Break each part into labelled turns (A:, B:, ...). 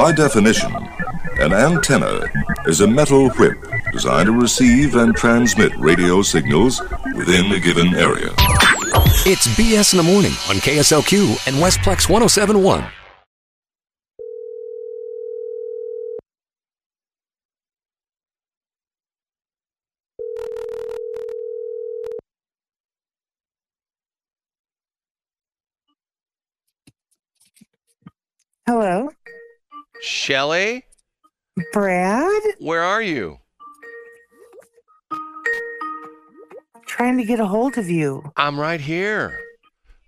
A: By definition, an antenna is a metal whip designed to receive and transmit radio signals within a given area.
B: It's BS in the morning on KSLQ and Westplex 1071.
C: Hello,
D: Shelly,
C: Brad.
D: where are you?
C: Trying to get a hold of you.
D: I'm right here.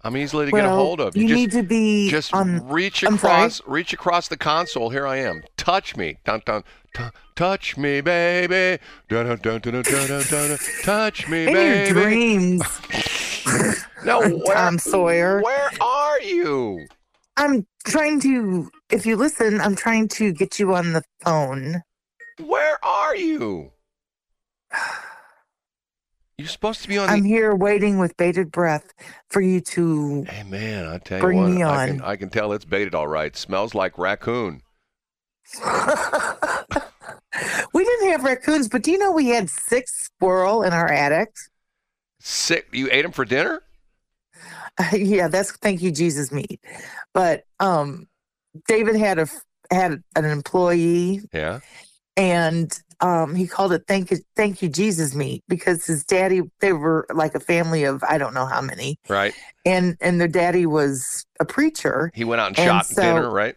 D: I'm easily to get a hold of.
C: You,
D: just,
C: need to be
D: just
C: on.
D: reach across, reach across the console. Here I am. Touch me, dun dun. T- touch me, baby. Dun dun dun dun dun dun dun. Touch me,
C: in
D: baby.
C: your dreams.
D: No, where,
C: Tom Sawyer.
D: Where are you?
C: I'm trying to. If you listen, I'm trying to get you on the phone.
D: Where are you? You're supposed to be on The...
C: I'm here waiting with bated breath for you to.
D: Hey man, I tell you
C: Bring
D: what,
C: me
D: I can
C: on.
D: I can tell it's baited all right. Smells like raccoon.
C: we didn't have raccoons, but do you know we had six squirrel in our attic?
D: Six? You ate them for dinner?
C: yeah, that's thank you Jesus meat. But um, David had a had an employee
D: Yeah.
C: and um, he called it thank you thank you jesus meat because his daddy they were like a family of i don't know how many
D: Right.
C: and and their daddy was a preacher
D: He went out and,
C: And
D: shot
C: so-
D: dinner, right?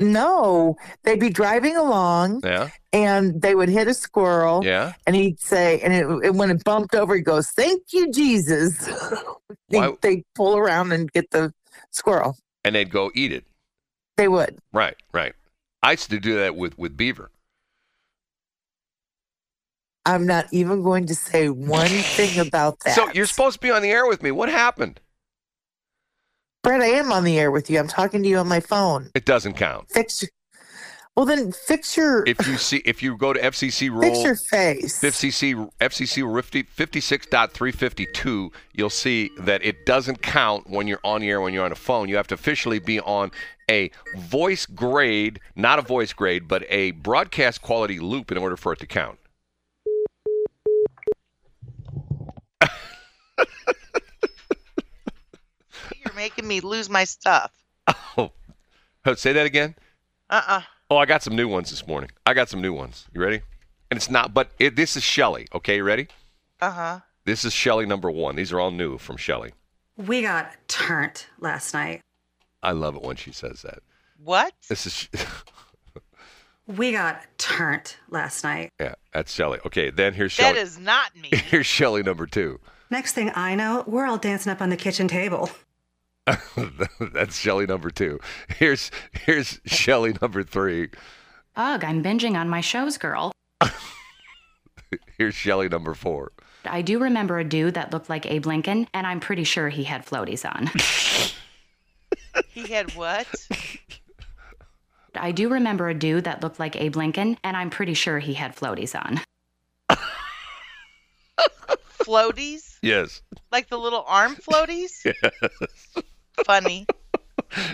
C: No they'd be driving along
D: Yeah.
C: and they would hit a squirrel
D: Yeah.
C: and he'd say and it, and when it bumped over he goes thank you jesus they, they pull around and get the squirrel
D: And they'd go eat it.
C: they would
D: Right. Right. I used to do that with with beaver.
C: i'm not even going to say one thing about that
D: So you're supposed to be on the air with me. What happened?
C: Brett i am on the air with you i'm talking to you on my phone
D: It doesn't count.
C: fix well then fix your
D: If you see, if you go to FCC
C: fix your face
D: FCC FCC rule 50 56.352, you'll see that it doesn't count when you're on the air when you're on a phone. You have to officially be on a voice grade, not a voice grade, but a broadcast quality loop in order for it to count.
E: You're making me lose my stuff.
D: Oh, say that again.
E: Uh-uh.
D: Oh, I got some new ones this morning. I got some new ones. You ready? And it's not, but it, this is Shelly. Okay, you ready?
E: Uh-huh.
D: This is Shelly number one. These are all new from Shelly.
F: We got turned last night.
D: I love it when she says that.
E: What?
D: This is,
F: We got turned last night.
D: yeah, that's Shelly. Okay, then here's Shelly.
E: That is not me.
D: Here's Shelly number two.
F: Next thing I know, we're all dancing up on the kitchen table.
D: That's Shelly number two. Here's here's Shelly number three.
G: Ugh, I'm binging on my shows, girl.
D: Here's Shelly number four.
G: I do remember a dude that looked like Abe Lincoln, and I'm pretty sure he had floaties on.
E: He had what?
G: I do remember a dude that looked like Abe Lincoln, and I'm pretty sure he had floaties on.
E: Floaties?
D: Yes.
E: Like the little arm floaties? Funny.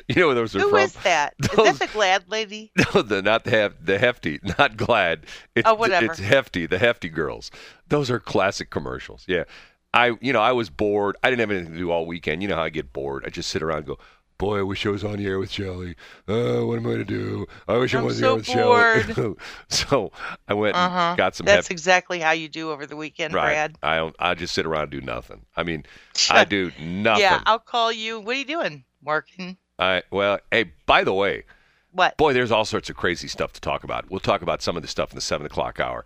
D: You know where those are
E: Who
D: from?
E: is that? Is
D: Those-
E: that the glad lady?
D: No, the not the hef, the hefty, not glad. It's,
E: Oh, whatever.
D: It's hefty, the hefty girls. Those are classic commercials. Yeah, I you know I was bored. I didn't have anything to do all weekend. You know how I get bored. I just sit around and go. Boy, I wish I was on the air with Shelly. Uh, what am I going to do? I wish I
E: I'm
D: was
E: so
D: on the air with Shelly. so I went
E: Uh-huh.
D: got some
E: That's exactly how you do over the weekend,
D: right.
E: Brad.
D: I don't. I just sit around and do nothing. I mean, I do nothing.
E: Yeah, I'll call you. What are you doing? Working?
D: I well, hey, by the way,
E: What?
D: boy, there's all sorts of crazy stuff to talk about. We'll talk about some of the stuff in the seven o'clock hour.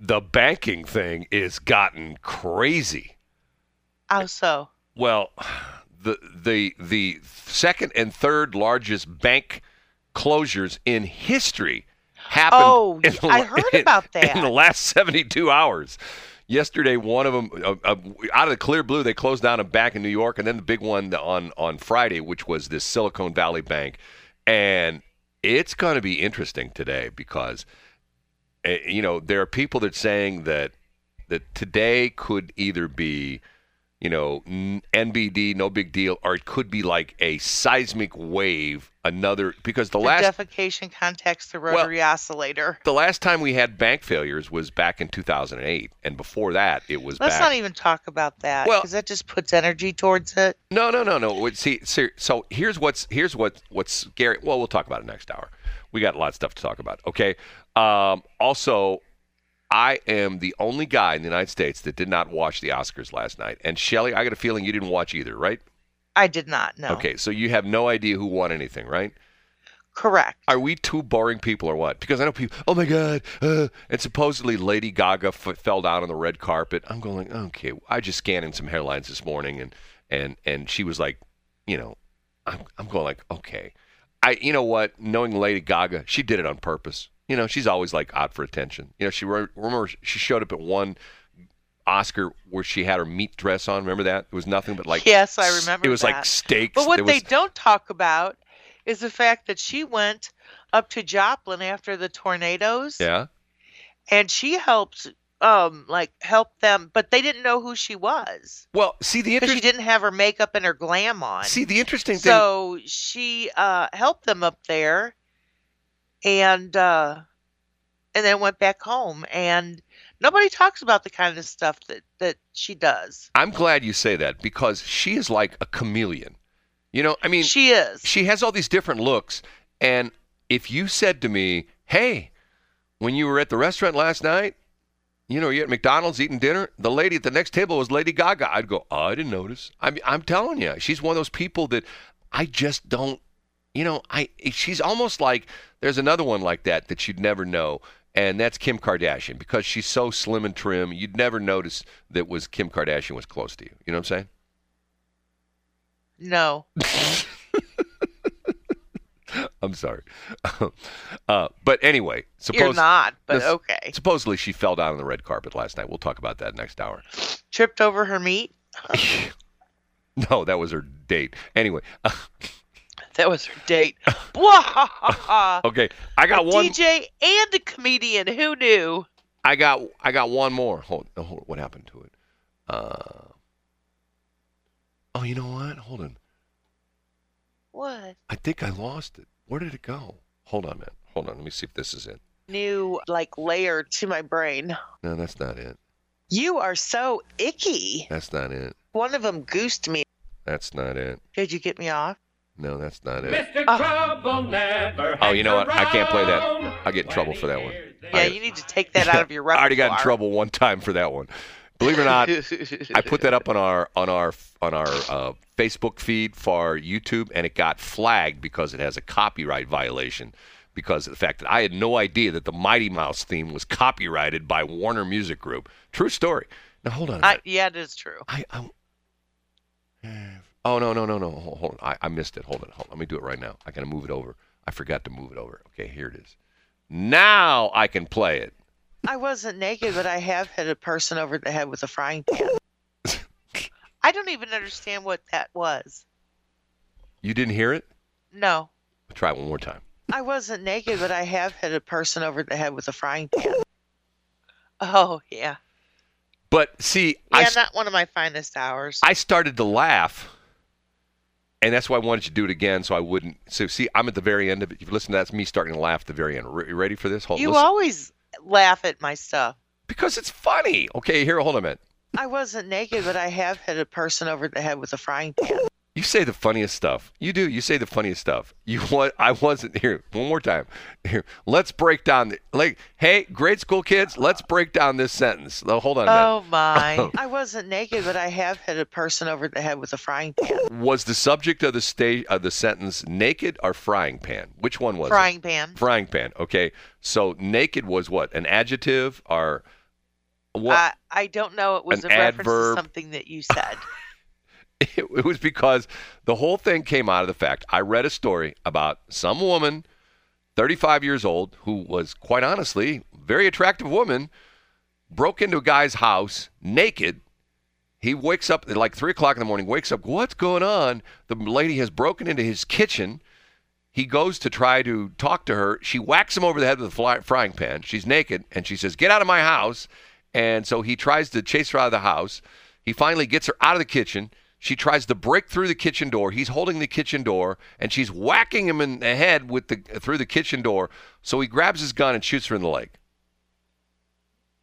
D: The banking thing is gotten crazy.
E: How so?
D: Well, the the the second and third largest bank closures in history happened.
E: Oh,
D: in the
E: I heard
D: in-
E: about that.
D: in the last 72 hours. Yesterday, one of them uh, uh, out of the clear blue, they closed down a bank in New York, and then the big one on on Friday, which was this Silicon Valley Bank, and it's going to be interesting today because uh, you know there are people that saying that that today could either be you know, NBD, no big deal, or it could be like a seismic wave, another because the
C: The
D: last
C: defecation contacts the rotary oscillator.
D: the last time we had bank failures was back in 2008, and before that it was
C: Let's
D: back.
C: not even talk about that
D: Well-
C: because that just puts energy towards it.
D: No, no, no, no. See, see, so here's what's here's what what's scary. Well, we'll talk about it next hour. We got a lot of stuff to talk about. Okay. Um, also, I am the only guy in the United States that did not watch the Oscars last night. And Shelly, I got a feeling you didn't watch either, right?
C: I did not know.
D: Okay, so you have no idea who won anything, right?
C: Correct.
D: Are we two boring people or what? Because I know people. Oh my God! Uh, and supposedly Lady Gaga f- fell down on the red carpet. I'm going. Okay, I just scanned in some headlines this morning, and and and she was like, you know, I'm I'm going like, okay, I you know what? Knowing Lady Gaga, she did it on purpose. You know, she's always like out for attention. You know, she re- remember she showed up at one Oscar where she had her meat dress on. Remember that? It was nothing but like
C: Yes, I remember
D: It was like
C: that.
D: steaks.
C: But what
D: There
C: they don't talk about is the fact that she went up to Joplin after the tornadoes
D: yeah.
C: and she helped um like help them but they didn't know who she was
D: Well, see the
C: because she didn't have her makeup and her glam on.
D: See the interesting thing.
C: so she uh helped them up there and uh and then went back home and nobody talks about the kind of stuff that that she does.
D: I'm glad you say that because she is like a chameleon. You know, I mean,
C: she is.
D: she has all these different looks. And if you said to me, hey, when you were at the restaurant last night, you know, you're at McDonald's eating dinner, the lady at the next table was Lady Gaga. I'd go, oh, I didn't notice. I mean, I'm telling you, she's one of those people that I just don't, you know, I she's almost like there's another one like that that you'd never know. And that's Kim Kardashian because she's so slim and trim. You'd never notice that was Kim Kardashian was close to you. You know what I'm saying?
C: no.
D: I'm sorry. uh, but anyway, suppose
C: You're not, but
D: this-
C: okay.
D: supposedly she fell down on the red carpet last night. We'll talk about that next hour.
C: Tripped over her meat.
D: no, that was her date. Anyway,
C: That was her date.
D: Okay, I got
C: a
D: one.
C: DJ and a comedian. Who knew?
D: I got I got one more. Hold, hold what happened to it? Uh, oh, you know what? Hold on.
C: What?
D: I think I lost it. Where did it go? Hold on a minute. Hold on. Let me see if this is it.
C: New like layer to my brain.
D: No, that's not it.
C: You are so icky.
D: That's not it.
C: One of them goosed me.
D: That's not it.
C: Did you get me off?
D: No, that's not it.
C: Oh,
D: Oh, you know what? I can't play that. I get in trouble for that one.
C: yeah.
D: I-
C: You need to take that out of your repertoire.
D: I already got in trouble one time for that one. Believe it or not, I put that up on our on our on our uh, Facebook feed for YouTube, and it got flagged because it has a copyright violation because of the fact that I had no idea that the Mighty Mouse theme was copyrighted by Warner Music Group. True story. Now hold on. a
C: I, yeah, it is true.
D: I, I oh no no no no hold, hold on. I, I missed it. Hold on. Hold on. Let me do it right now. I gotta move it over. I forgot to move it over. Okay, here it is. Now I can play it.
C: I wasn't naked, but I have hit a person over the head with a frying pan. I don't even understand what that was.
D: You didn't hear it?
C: No,
D: Try it one more time.
C: I wasn't naked, but I have hit a person over the head with a frying pan. Oh yeah,
D: But see,
C: yeah,
D: I,
C: not one of my finest hours.
D: I started to laugh, and that's why I wanted you to do it again, so I wouldn't. So see, I'm at the very end of it. If you listen, to that's me starting to laugh at the very end. You ready for this? Hold
C: you
D: listen.
C: always laugh at my stuff.
D: because it's funny. Okay, here, hold on a minute.
C: I wasn't naked, but I have hit a person over the head with a frying pan.
D: You say the funniest stuff. You do. You say the funniest stuff. You want? I wasn't here. One more time. Here. Let's break down. The, like, hey, grade school kids. Let's break down this sentence. No, hold on a.
C: Oh my! I wasn't naked, but I have hit a person over the head with a frying pan.
D: Was the subject of the sta- of the sentence naked or frying pan? Which one was it?
C: Frying pan.
D: Frying pan. Okay. So naked was what? An adjective or what?
C: I, I don't know. It was
D: An
C: a reference to something that you said.
D: It, it was because the whole thing came out of the fact I read a story about some woman, 35 years old, who was quite honestly very attractive woman, broke into a guy's house naked. He wakes up at like three o'clock in the morning. Wakes up. What's going on? The lady has broken into his kitchen. He goes to try to talk to her. She whacks him over the head with a fly, frying pan. She's naked, and she says, "Get out of my house!" And so he tries to chase her out of the house. He finally gets her out of the kitchen. She tries to break through the kitchen door. He's holding the kitchen door, and she's whacking him in the head with the through the kitchen door. So he grabs his gun and shoots her in the leg.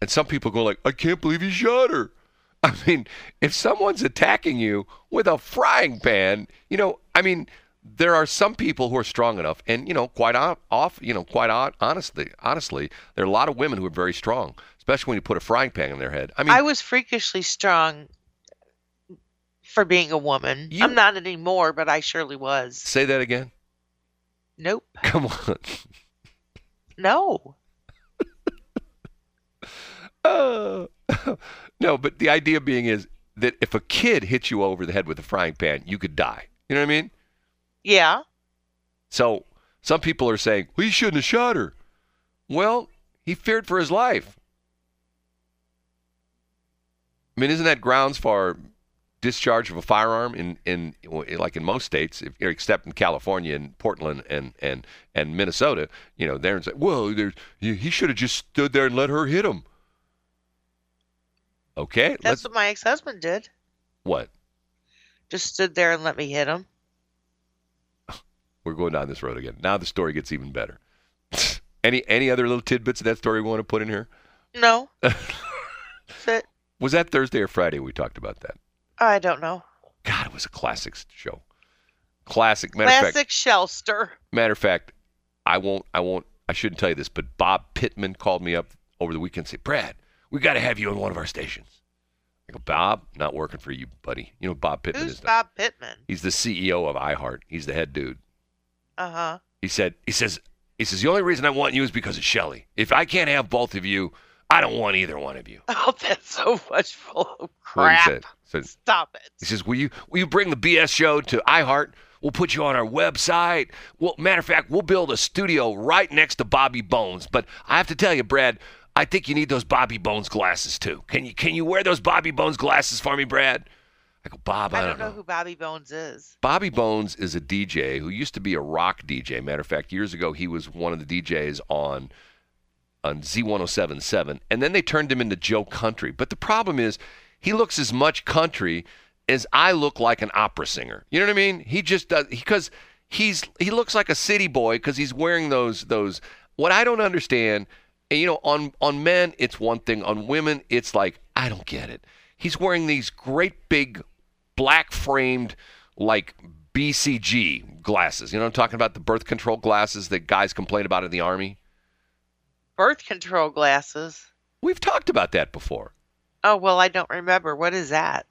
D: And some people go like, "I can't believe he shot her." I mean, if someone's attacking you with a frying pan, you know, I mean, there are some people who are strong enough, and you know, quite off, you know, quite on, honestly, honestly, there are a lot of women who are very strong, especially when you put a frying pan in their head. I mean,
C: I was freakishly strong for being a woman.
D: You-
C: I'm not anymore, but I surely was.
D: say that again.
C: Nope.
D: Come on.
C: No.
D: Uh, no, but the idea being is that if a kid hits you over the head with a frying pan, you could die. You know what I mean?
C: Yeah.
D: So some people are saying, well, he shouldn't have shot her. Well, he feared for his life. I mean, isn't that grounds for discharge of a firearm in, in like in most states, if, except in California and Portland and, and, and Minnesota? You know, they're like, well, there's, he he should have just stood there and let her hit him. Okay,
C: That's what my ex husband did.
D: what?
C: Just stood there and let me hit him.
D: We're going down this road again. Now the story gets even better. any any other little tidbits of that story we want to put in here?
C: No.
D: Was that Thursday or Friday we talked about that?
C: I don't know.
D: God, it was a classic show. Classic. Matter of
C: Classic
D: fact,
C: Shelster.
D: matter of fact, I won't. I won't. I shouldn't tell you this, but Bob Pittman called me up over the weekend and said, "Brad, we got to have you on one of our stations." I go, "Bob, not working for you, buddy. You know Bob Pittman
C: Who's
D: is.
C: Bob Pittman?
D: He's the CEO of iHeart. He's the head dude.
C: Uh huh.
D: He said. He says. He says the only reason I want you is because of Shelly. If I can't have both of you, I don't want either one of you.
C: Oh, that's so much full of crap.
D: said. Said,
C: Stop it.
D: He says, "Will you will you bring the BS show to iHeart? We'll put you on our website. Well, matter of fact, we'll build a studio right next to Bobby Bones. But I have to tell you, Brad, I think you need those Bobby Bones glasses too. Can you can you wear those Bobby Bones glasses for me, Brad?" I go, Bob, I,
C: I don't know who Bobby Bones is.
D: Bobby Bones is a DJ who used to be a rock DJ. Matter of fact, years ago he was one of the DJs on on Z1077, and then they turned him into Joe Country. But the problem is, he looks as much country as I look like an opera singer. You know what I mean? He just does because he's he looks like a city boy because he's wearing those those. What I don't understand, and, you know, on on men it's one thing, on women it's like I don't get it. He's wearing these great big black framed like BCG glasses. You know I'm talking about? The birth control glasses that guys complain about in the army.
C: Birth control glasses.
D: We've talked about that before.
C: Oh, well, I don't remember. What is that?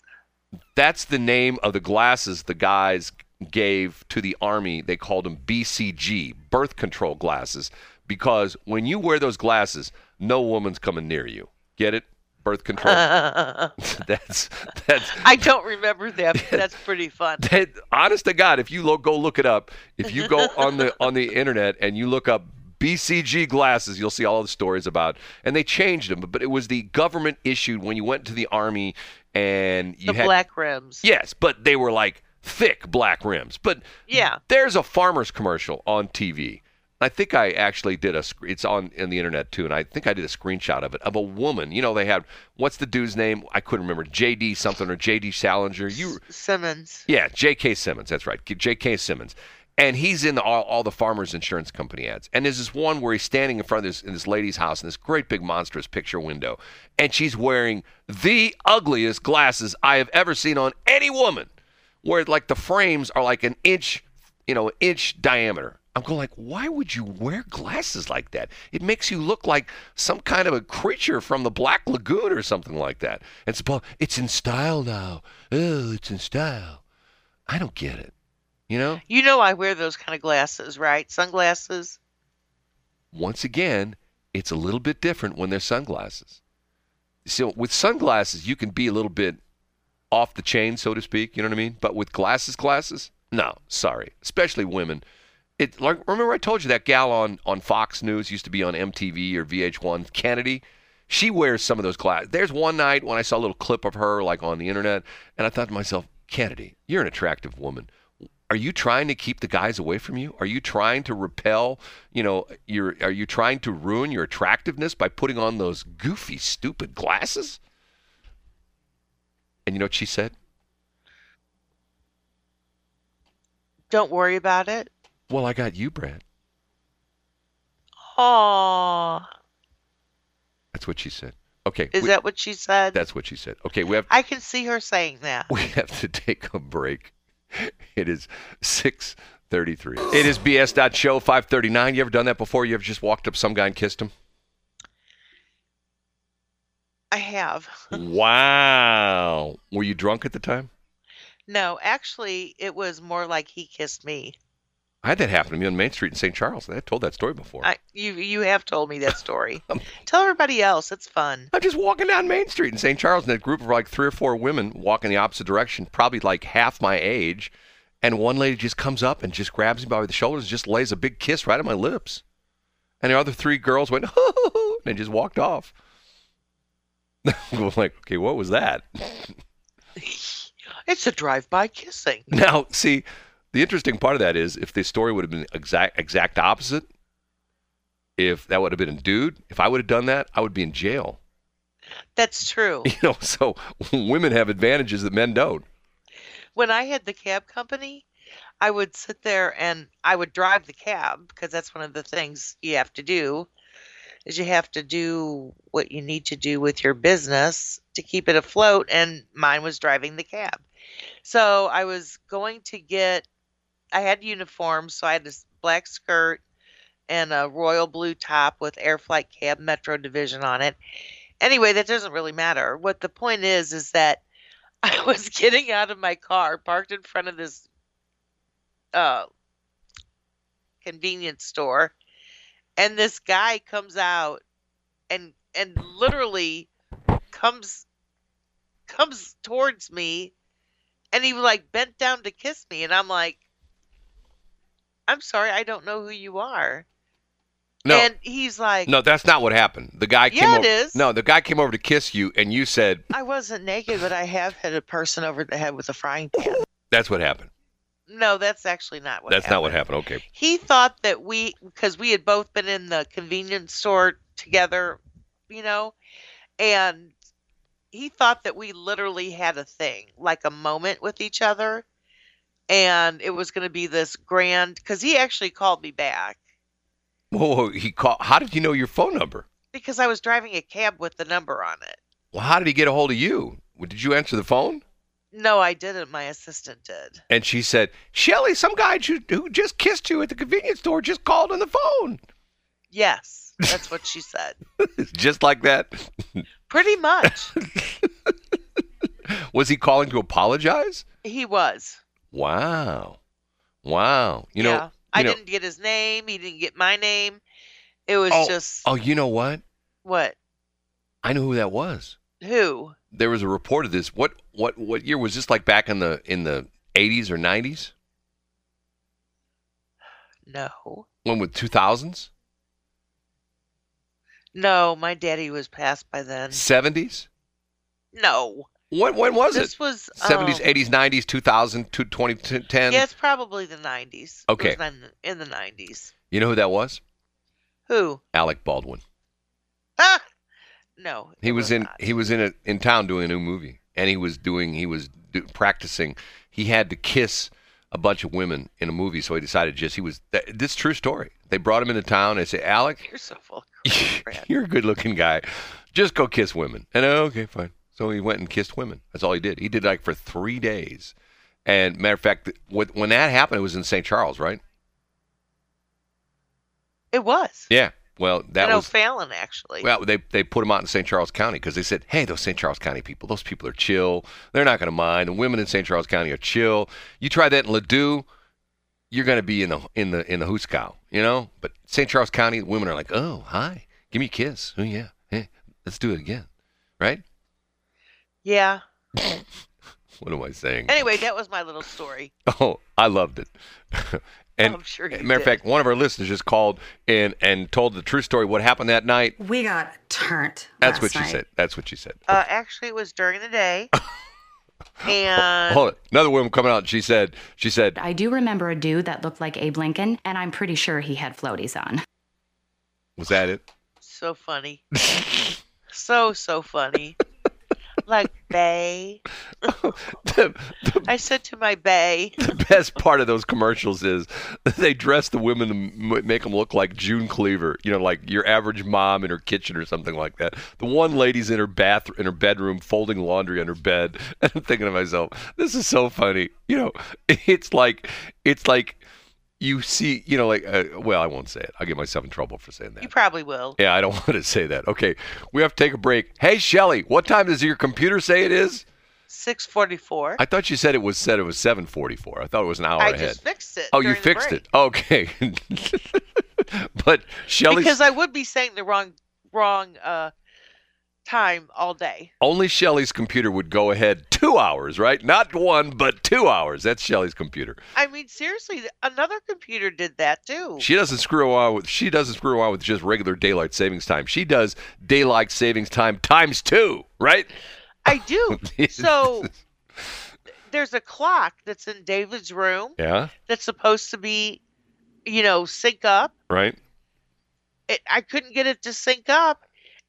D: That's the name of the glasses the guys gave to the army. They called them BCG, birth control glasses, because when you wear those glasses, no woman's coming near you. Get it? Birth control. that's that's
C: I don't remember that, but that's pretty fun.
D: that, honest to God, if you lo- go look it up, if you go on the on the internet and you look up BCG glasses, you'll see all the stories about. And they changed them, but it was the government issued when you went to the army and you
C: The
D: had
C: black rims.
D: yes, but they were like thick black rims. But
C: Yeah.
D: there's a farmer's commercial on TV. I think I actually did a. It's on in the internet too, and I think I did a screenshot of it of a woman. You know, they had what's the dude's name? I couldn't remember. J.D. something or J.D. Salinger. You
C: Simmons.
D: yeah, J.K. Simmons. That's right, J.K. Simmons. And he's in all, all the farmers insurance company ads. And there's this one where he's standing in front of this in this lady's house in this great big monstrous picture window, and she's wearing the ugliest glasses I have ever seen on any woman, where like the frames are like an inch, you know, inch diameter. I'm going like, why would you wear glasses like that? It makes you look like some kind of a creature from the Black Lagoon or something like that. And it's it's in style now. Oh, it's in style. I don't get it. You know?
C: You know I wear those kind of glasses, right? Sunglasses.
D: Once again, it's a little bit different when they're sunglasses. So with sunglasses, you can be a little bit off the chain, so to speak. You know what I mean? But with glasses, glasses, no, sorry. Especially women. It like remember I told you that gal on on Fox News used to be on MTV or VH1, Kennedy. She wears some of those glasses. There's one night when I saw a little clip of her like on the internet, and I thought to myself, Kennedy, you're an attractive woman. Are you trying to keep the guys away from you? Are you trying to repel, you know, you're you trying to ruin your attractiveness by putting on those goofy, stupid glasses? And you know what she said?
C: Don't worry about it.
D: Well, I got you, Brad.
C: Aw.
D: That's what she said. Okay.
C: Is
D: we-
C: that what she said?
D: That's what she said. Okay, we have
C: I can see her saying that.
D: we have to take a break. It is 6:33. It is BS show 539. You ever done that before? You ever just walked up some guy and kissed him?
C: I have.
D: wow. Were you drunk at the time?
C: No, actually, it was more like he kissed me.
D: I had that happen to me on Main Street in St. Charles. I told that story before.
C: I, you you have told me that story. Tell everybody else. It's fun.
D: I'm just walking down Main Street in St. Charles, and a group of like three or four women walking the opposite direction, probably like half my age. And one lady just comes up and just grabs me by the shoulders and just lays a big kiss right on my lips. And the other three girls went, and just walked off. I'm like, okay, what was that?
C: It's a drive-by kissing.
D: Now, see, the interesting part of that is if the story would have been exact exact opposite, if that would have been a dude, if I would have done that, I would be in jail.
C: That's true.
D: You know, so women have advantages that men don't.
C: when I had the cab company, I would sit there and I would drive the cab because that's one of the things you have to do is you have to do what you need to do with your business to keep it afloat and mine was driving the cab. So I was going to get I had uniforms, so I had this black skirt and a royal blue top with Air Flight Cab Metro Division on it. Anyway, that doesn't really matter. What the point is is that I was getting out of my car, parked in front of this uh, convenience store, and this guy comes out and and literally comes comes towards me, and he like bent down to kiss me, and I'm like, I'm sorry, I don't know who you are.
D: No,
C: And he's like,
D: no, that's not what happened. The guy came
C: Yeah, it
D: over.
C: is.
D: No, the guy came over to kiss you, and you said
C: I wasn't naked, but I have hit a person over the head with a frying pan.
D: that's what happened.
C: No, that's actually not what
D: that's not what happened. Okay.
C: He thought that we, because we had both been in the convenience store together, you know, and he thought that we literally had a thing, like a moment with each other. And it was going to be this grand, because he actually called me back
D: Whoa, whoa, he called. How did you know your phone number?
C: because I was driving a cab with the number on it.
D: Well, how did he get a hold of you? Did you answer the phone?
C: No, I didn't. My assistant did.
D: And she said, Shelly, some guy who just kissed you at the convenience store just called on the phone.
C: Yes, that's what she said.
D: just like that.
C: Pretty much.
D: Was he calling to apologize?
C: He was.
D: Wow. Wow. You know,
C: yeah. I
D: know-
C: didn't get his name. He didn't get my name. It was
D: oh,
C: just
D: oh, you know what?
C: what?
D: I know who that was.
C: Who?
D: There was a report of this. What what what year was this like back in the in the 80s or 90s?
C: No.
D: When with 2000s?
C: No, my daddy was passed by then.
D: 70s?
C: No.
D: When when was
C: this
D: it?
C: This was
D: 70s,
C: um,
D: 80s, 90s, 2000, to 2010?
C: Yeah, it's probably the 90s. It
D: Okay.
C: was in- the 90s.
D: You know who that was?
C: Who?
D: Alec Baldwin.
C: Ah! No.
D: He
C: it
D: was in
C: not.
D: he was in a, in town doing a new movie, and he was doing he was do, practicing. He had to kiss a bunch of women in a movie, so he decided just he was. This true story. They brought him into town. and say, Alec,
C: You're so full of crap,
D: you're a good looking guy. Just go kiss women. And okay, fine. So he went and kissed women. That's all he did. He did like for three days. And matter of fact, when that happened, it was in St. Charles, right?
C: It was.
D: Yeah. Well, that
C: in
D: was
C: O'Fallon, actually.
D: Well, they they put him out in St. Charles County because they said, "Hey, those St. Charles County people, those people are chill. They're not going to mind. The women in St. Charles County are chill. You try that in Ladue, you're going to be in the in the in the hooskow, you know. But St. Charles County, women are like, "Oh, hi, give me a kiss. Oh yeah, hey, let's do it again, right?
C: Yeah.
D: What am I saying?
C: Anyway, that was my little story.
D: Oh, I loved it. and
C: I'm sure you
D: matter of fact, one of our listeners just called in and told the true story. What happened that night?
F: We got turned.
D: That's what she
F: night.
D: said. That's what she said.
C: Uh, actually, it was during the day. and
D: Hold it. Another woman coming out. She said, she said,
G: I do remember a dude that looked like Abe Lincoln, and I'm pretty sure he had floaties on.
D: was that it?
C: so funny. so, so funny. Like bay.
D: the, the
C: I said to my bay.
D: the best part of those commercials is they dress the women to make them look like June Cleaver, you know, like your average mom in her kitchen or something like that. The one lady's in her bath in her bedroom folding laundry on her bed, and I'm thinking to myself, this is so funny. You know, it's like it's like you see, you know, like uh, well, I won't say it. I'll get myself in trouble for saying that.
C: You probably will.
D: Yeah, I don't want to say that. Okay, we have to take a break. Hey, Shelly, what time does your computer say it is?
C: Six forty-four.
D: I thought you said it was said it was 7:44. I thought it was an hour
C: I
D: ahead.
C: just fixed it.
D: Oh, you fixed
C: break.
D: it. Okay. but Shelly,
C: Because I would be saying the wrong wrong uh, time all day.
D: only Shelly's computer would go ahead two hours, right? Not one, but two hours. That's Shelly's computer.
C: I mean, seriously, another computer did that too.
D: She doesn't screw around with she doesn't screw around with just regular daylight savings time. She does daylight savings time times two, right?
C: I do. so there's a clock that's in David's room
D: Yeah,
C: that's supposed to be, you know, sync up.
D: right.
C: It, I couldn't get it to sync up,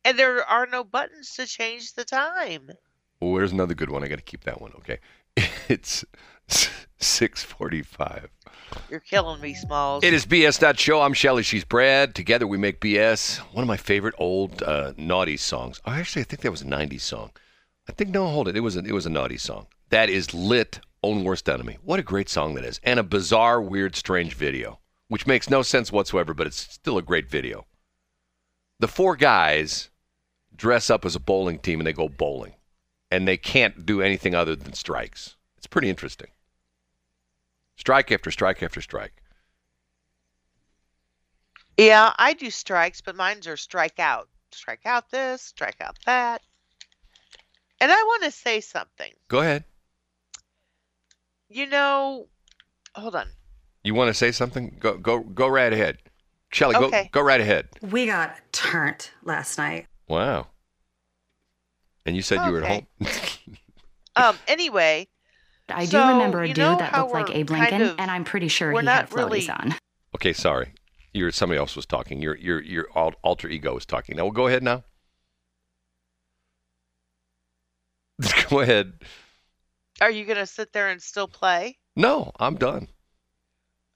C: and there are no buttons to change the time.
D: Well, there's another good one. I got to keep that one. Okay, it's six forty-five.
C: You're killing me, Smalls.
D: It is BS Show. I'm Shelly. She's Brad. Together we make BS. One of my favorite old uh, naughty songs. Oh, actually, I think that was a '90s song. I think no, hold it. It was a, it was a naughty song. That is lit. Own worst enemy. What a great song that is, and a bizarre, weird, strange video, which makes no sense whatsoever, but it's still a great video. The four guys dress up as a bowling team and they go bowling, and they can't do anything other than strikes. It's pretty interesting. Strike after strike after strike.
C: Yeah, I do strikes, but mine's are strike out. Strike out this, strike out that. And I want to say something.
D: Go ahead.
C: You know, hold on.
D: You want to say something? Go go go right ahead. Shelly,
C: Okay.
D: go go right ahead.
F: We got turned last night.
D: Wow. And you said you were at
C: Okay.
D: home.
C: Um. Anyway,
G: I do
C: So,
G: remember a
C: you
G: dude
C: know
G: that
C: how
G: looked like
C: we're
G: Abe
C: kind
G: Lincoln,
C: of-
G: and I'm pretty sure
C: we're
G: he had
C: not really-
G: floaties on.
D: okay, sorry. You're somebody else was talking. Your your your al- alter ego was talking. Now, well, go ahead now. go ahead.
C: are you gonna sit there and still play?
D: No, I'm done.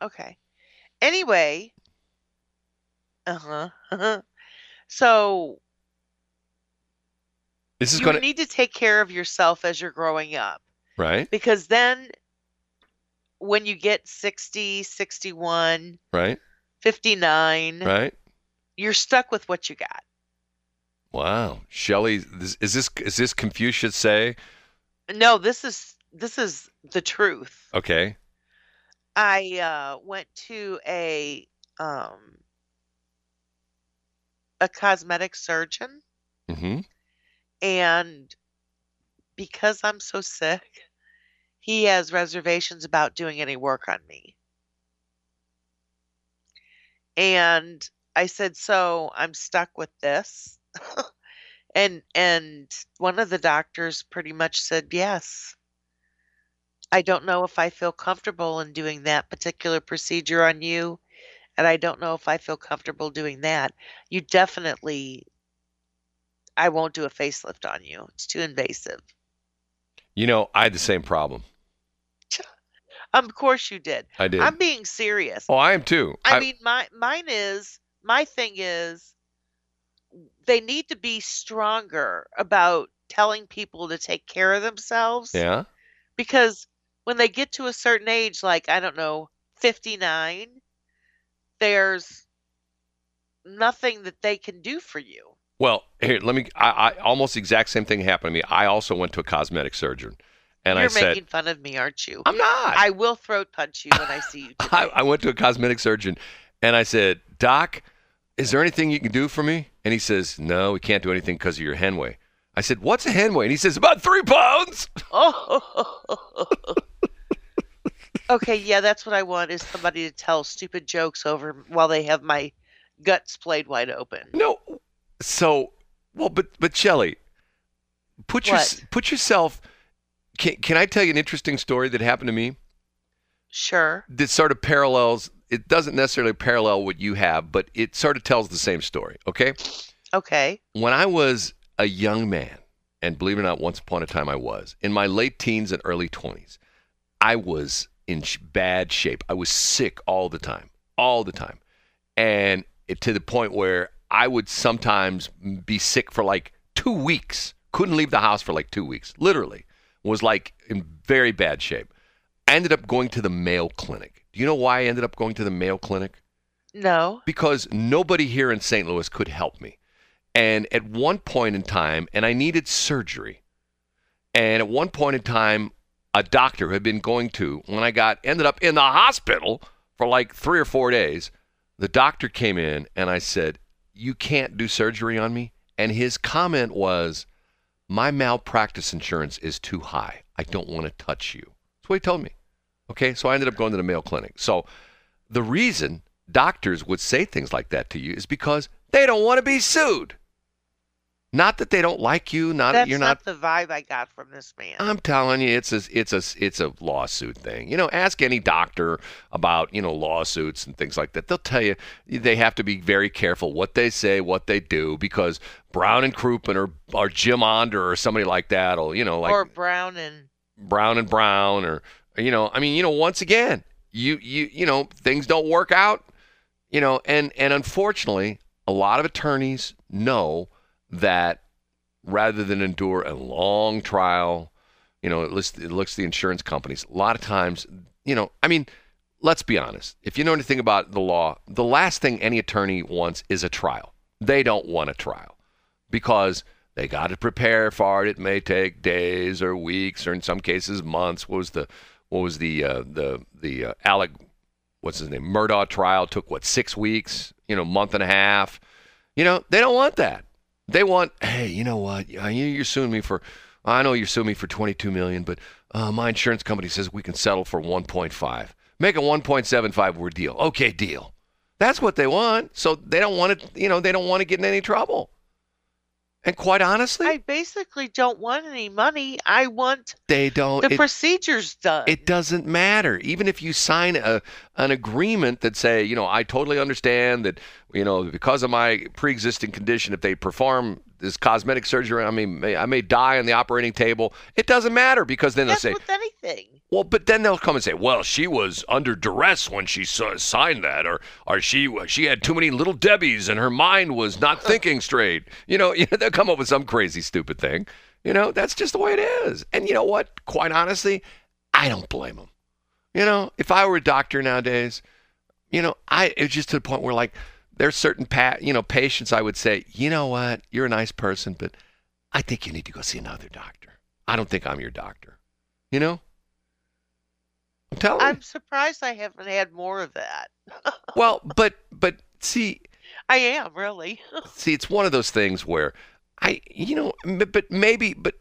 C: Okay. Anyway. Uh huh. so
D: This is
C: you
D: to
C: need to take care of yourself as you're growing up.
D: right,
C: because then when you get 60 61
D: right,
C: 59
D: right.
C: you're stuck with what you got
D: Wow, Shelly, this, is this is this Confucius say?
C: no this is this is the truth
D: Okay,
C: i uh went to a um a cosmetic surgeon
D: mm-hmm.
C: And because i'm so sick he has reservations about doing any work on me. And i said so i'm stuck with this. And and one of the doctors pretty much said yes. I don't know if i feel comfortable in doing that particular procedure on you and i don't know if i feel comfortable doing that. You definitely i won't do a facelift on you it's too invasive
D: You know, I had the same problem.
C: Of course you did.
D: I did.
C: I'm being serious.
D: oh, I am too.
C: I mean, my mine is my thing is they need to be stronger about telling people to take care of themselves
D: yeah.
C: because when they get to a certain age, like I don't know, 59, there's nothing that they can do for you.
D: Well, here, let me. I, I almost the exact same thing happened to me. I also went to a cosmetic surgeon, and
C: You're
D: I said,
C: making fun of me, aren't you?
D: "I'm not."
C: I will throat punch you when I see you.
D: I, I went to a cosmetic surgeon, and I said, "Doc, is there anything you can do for me?" And he says, "No, we can't do anything because of your henway." I said, "What's a henway?" And he says, "About three pounds."
C: Oh. okay, yeah, that's what I want is somebody to tell stupid jokes over while they have my guts played wide open.
D: No. So, well, but but Shelly, put your
C: What?
D: put yourself. Can can I tell you an interesting story that happened to me?
C: Sure.
D: that sort of parallels it doesn't necessarily parallel what you have but it sort of tells the same story okay
C: Okay.
D: when i was a young man and believe it or not, once upon a time I was in my late teens and early 20s. I was in sh- bad shape. I was sick all the time, all the time, and it, to the point where I would sometimes be sick for like two weeks. Couldn't leave the house for like two weeks. Literally, was like in very bad shape. I ended up going to the Mayo Clinic. Do you know why I ended up going to the Mayo Clinic?
C: No.
D: because nobody here in St. Louis could help me. And at one point in time, and I needed surgery. And at one point in time, a doctor had been going to, when I got ended up in the hospital for like three or four days, the doctor came in and I said, You can't do surgery on me. And his comment was, My malpractice insurance is too high. I don't want to touch you. That's what he told me. Okay, so I ended up going to the Mayo Clinic. So the reason doctors would say things like that to you is because they don't want to be sued. Not that they don't like you, not
C: That's
D: you're
C: not,
D: not.
C: the vibe I got from this man.
D: I'm telling you, it's a it's a it's a lawsuit thing. You know, ask any doctor about you know lawsuits and things like that. They'll tell you they have to be very careful what they say, what they do, because Brown and Crouppen or or Jim Onder or somebody like that, or you know, like
C: or Brown and
D: Brown and Brown or you know I mean you know once again you you you know things don't work out you know and and unfortunately a lot of attorneys know that rather than endure a long trial you know it looks it looks the insurance companies a lot of times you know I mean let's be honest if you know anything about the law the last thing any attorney wants is a trial they don't want a trial because they got to prepare for it. It may take days or weeks, or in some cases months. What was the what was the uh, the the uh, Alec what's his name Murdaugh trial took what six weeks? You know, month and a half. You know, they don't want that. They want, hey, you know what? You- You're suing me for. I know you're suing me for 22 million, but uh, my insurance company says we can settle for 1.5. Make a 1.75 word deal. Okay, deal. That's what they want. So they don't want to, you know, they don't want to get in any trouble. And quite honestly,
C: I basically don't want any money. I want
D: they don't.
C: the
D: it-
C: procedures done.
D: it doesn't matter. Even if you sign a an agreement that say, you know, I totally understand that, you know, because of my pre-existing condition, if they perform this cosmetic surgery, I mean, may, I may die on the operating table. It doesn't matter because then they'll say,
C: with anything.
D: well, but then they'll come and say, well, she was under duress when she signed that, or or she she had too many little debbies and her mind was not thinking straight. You know, they'll come up with some crazy stupid thing. You know, that's just the way it is. And you know what? Quite honestly, I don't blame them. You know, if I were a doctor nowadays, you know, I it's just to the point where like there's certain pa- you know patients I would say, you know what, you're a nice person, but I think you need to go see another doctor. I don't think I'm your doctor. You know. I'm telling
C: I'm
D: you.
C: surprised I haven't had more of that.
D: Well, but but see,
C: I am really.
D: see, it's one of those things where I, you know, but maybe, but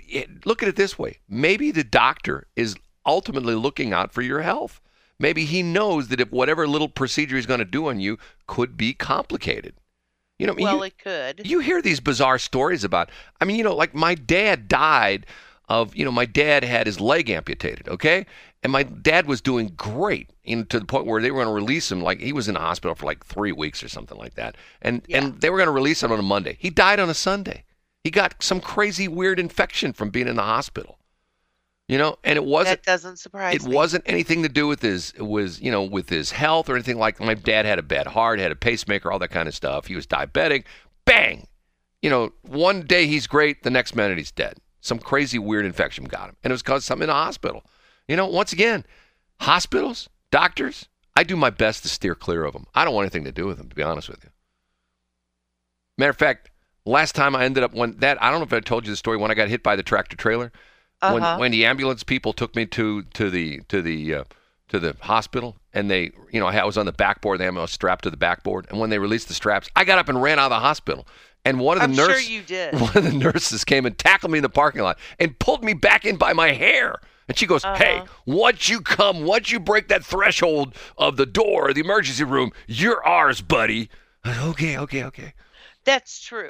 D: look at it this way: maybe the doctor is ultimately looking out for your health. Maybe he knows that if whatever little procedure he's going to do on you could be complicated. You know, I mean,
C: well,
D: you-
C: it could.
D: you hear these bizarre stories about i mean you know like my dad died of you know my dad had his leg amputated okay and my dad was doing great you know, to the point where they were going to release him like he was in the hospital for like three weeks or something like that and
C: Yeah.
D: and they were going to release him on a monday he died on a sunday he got some crazy weird infection from being in the hospital you know and it wasn't
C: that doesn't surprise
D: it
C: me.
D: wasn't anything to do with his was you know with his health or anything like that. my dad had a bad heart had a pacemaker all that kind of stuff. He was diabetic. Bang! You know one day he's great the next minute he's dead. Some crazy weird infection got him. And it was caused something in the hospital. You know once again hospitals doctors i do my best to steer clear of them i don't want anything to do with them to be honest with you. Matter of fact last time i ended up when that i don't know if i told you the story when i got hit by the tractor trailer
C: Uh-huh.
D: when the ambulance people took me to to the to the uh, to the hospital and they you know I was on the backboard they had me strapped to the backboard and when they released the straps I got up and ran out of the hospital and one of the
C: I'm sure
D: nurses one of the nurses came and tackled me in the parking lot and pulled me back in by my hair and she goes hey
C: Uh-huh.
D: once you come once you break that threshold of the door of the emergency room you're ours buddy said, okay okay okay
C: That's true.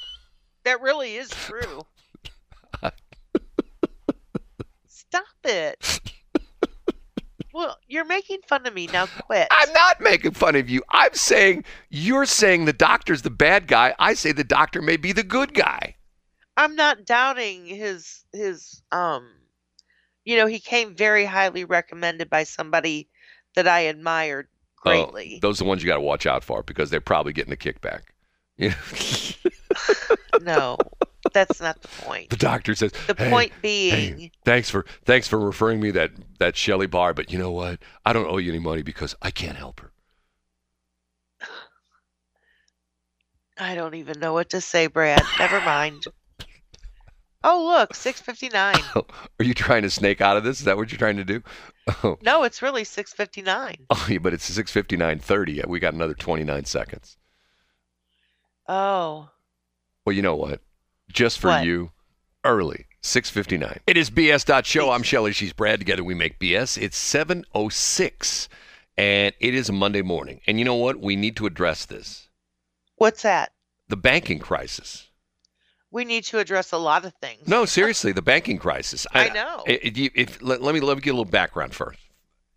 C: that really is true. Stop it. Well, you're making fun of me now. Quit.
D: I'm not making fun of you. I'm saying you're saying the doctor's the bad guy. I say the doctor may be the good guy.
C: I'm not doubting his his um you know, he came very highly recommended by somebody that I admired
D: Oh,
C: greatly.
D: those are the ones you got to watch out for because they're probably getting a kickback. Yeah.
C: no. That's not the point.
D: the doctor says
C: The
D: "Hey,
C: point
D: hey,
C: being
D: thanks for thanks for referring me that that Shelly Barr, but you know what? I don't owe you any money because I can't help her.
C: I don't even know what to say, Brad. Never mind. Oh, look, 659.
D: Are you trying to snake out of this? Is that what you're trying to do? Oh,
C: No, it's really 659.
D: oh yeah, but it's 6:59:30. We got another 29 seconds.
C: Oh.
D: Well, you know what? Just for
C: What?
D: you, early, 6.59. It is BS.show. I'm Shelly. She's Brad. Together we make BS. It's 7.06, and it is a Monday morning. And you know what? We need to address this.
C: What's that?
D: The banking crisis.
C: We need to address a lot of things.
D: No, seriously, the banking crisis.
C: I know.
D: i- If if- let, let me let me get a little background first.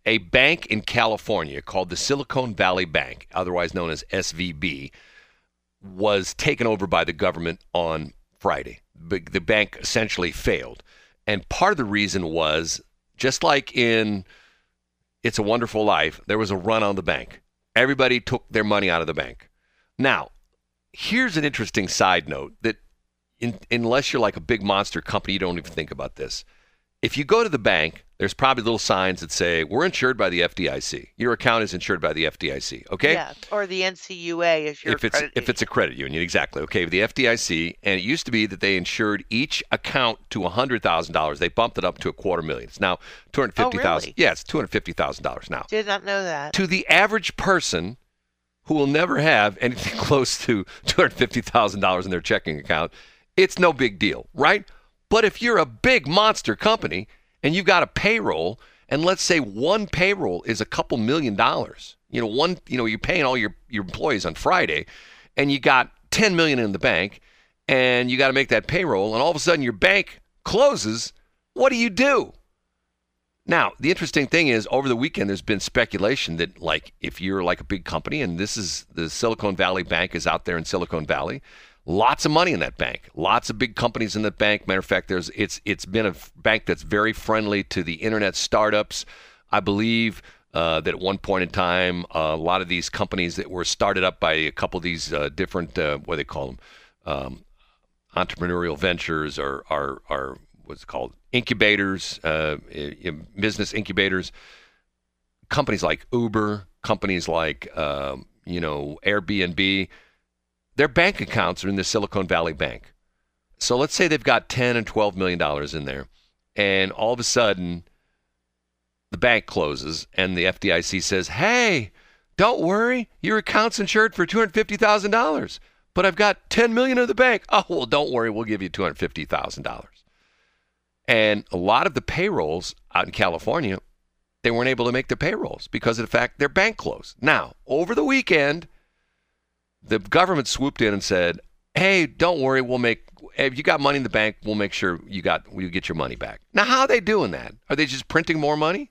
D: A bank in California called the Silicon Valley Bank, otherwise known as SVB, was taken over by the government on Friday. The bank essentially failed, and part of the reason was just like in It's a Wonderful Life, there was a run on the bank. Everybody took their money out of the bank. Now, here's an interesting side note that in, unless you're like a big monster company, you don't even think about this. If you go to the bank, there's probably little signs that say, We're insured by the FDIC. Your account is insured by the FDIC. Okay?
C: Yeah, or the NCUA if you're
D: if it's if it's a credit union, exactly. Okay, the FDIC, and it used to be that they insured each account to hundred thousand dollars. They bumped it up to a quarter million. It's now two hundred fifty thousand.
C: Oh, really?
D: Yeah, it's two hundred fifty thousand dollars now.
C: did not know that.
D: To the average person who will never have anything close to two hundred fifty thousand dollars in their checking account, it's no big deal, right? But if you're a big monster company and you've got a payroll, and let's say one payroll is a couple million dollars, you know, one, you know, you're paying all your, your employees on Friday, and you got 10 million in the bank, and you got to make that payroll, and all of a sudden your bank closes, what do you do? Now, the interesting thing is, over the weekend, there's been speculation that, like, if you're like a big company, and this is the Silicon Valley Bank is out there in Silicon Valley, lots of money in that bank, lots of big companies in that bank. Matter of fact, there's it's it's been a bank that's very friendly to the internet startups. I believe uh, that at one point in time, uh, a lot of these companies that were started up by a couple of these uh, different uh, what do they call them. Um, entrepreneurial ventures or are are what's called incubators, uh, business incubators. Companies like Uber, companies like um, you know Airbnb, their bank accounts are in the Silicon Valley Bank. So let's say they've got ten and twelve million dollars in there, and all of a sudden the bank closes and the FDIC says, "Hey, don't worry, your account's insured for two hundred fifty thousand dollars." But I've got ten million in the bank. Oh well, don't worry, we'll give you two hundred fifty thousand dollars. And a lot of the payrolls out in California, they weren't able to make their payrolls because of the fact their bank closed. Now, over the weekend, the government swooped in and said, "Hey, don't worry, we'll make if you got money in the bank, we'll make sure you got you get your money back." Now, how are they doing that? Are they just printing more money?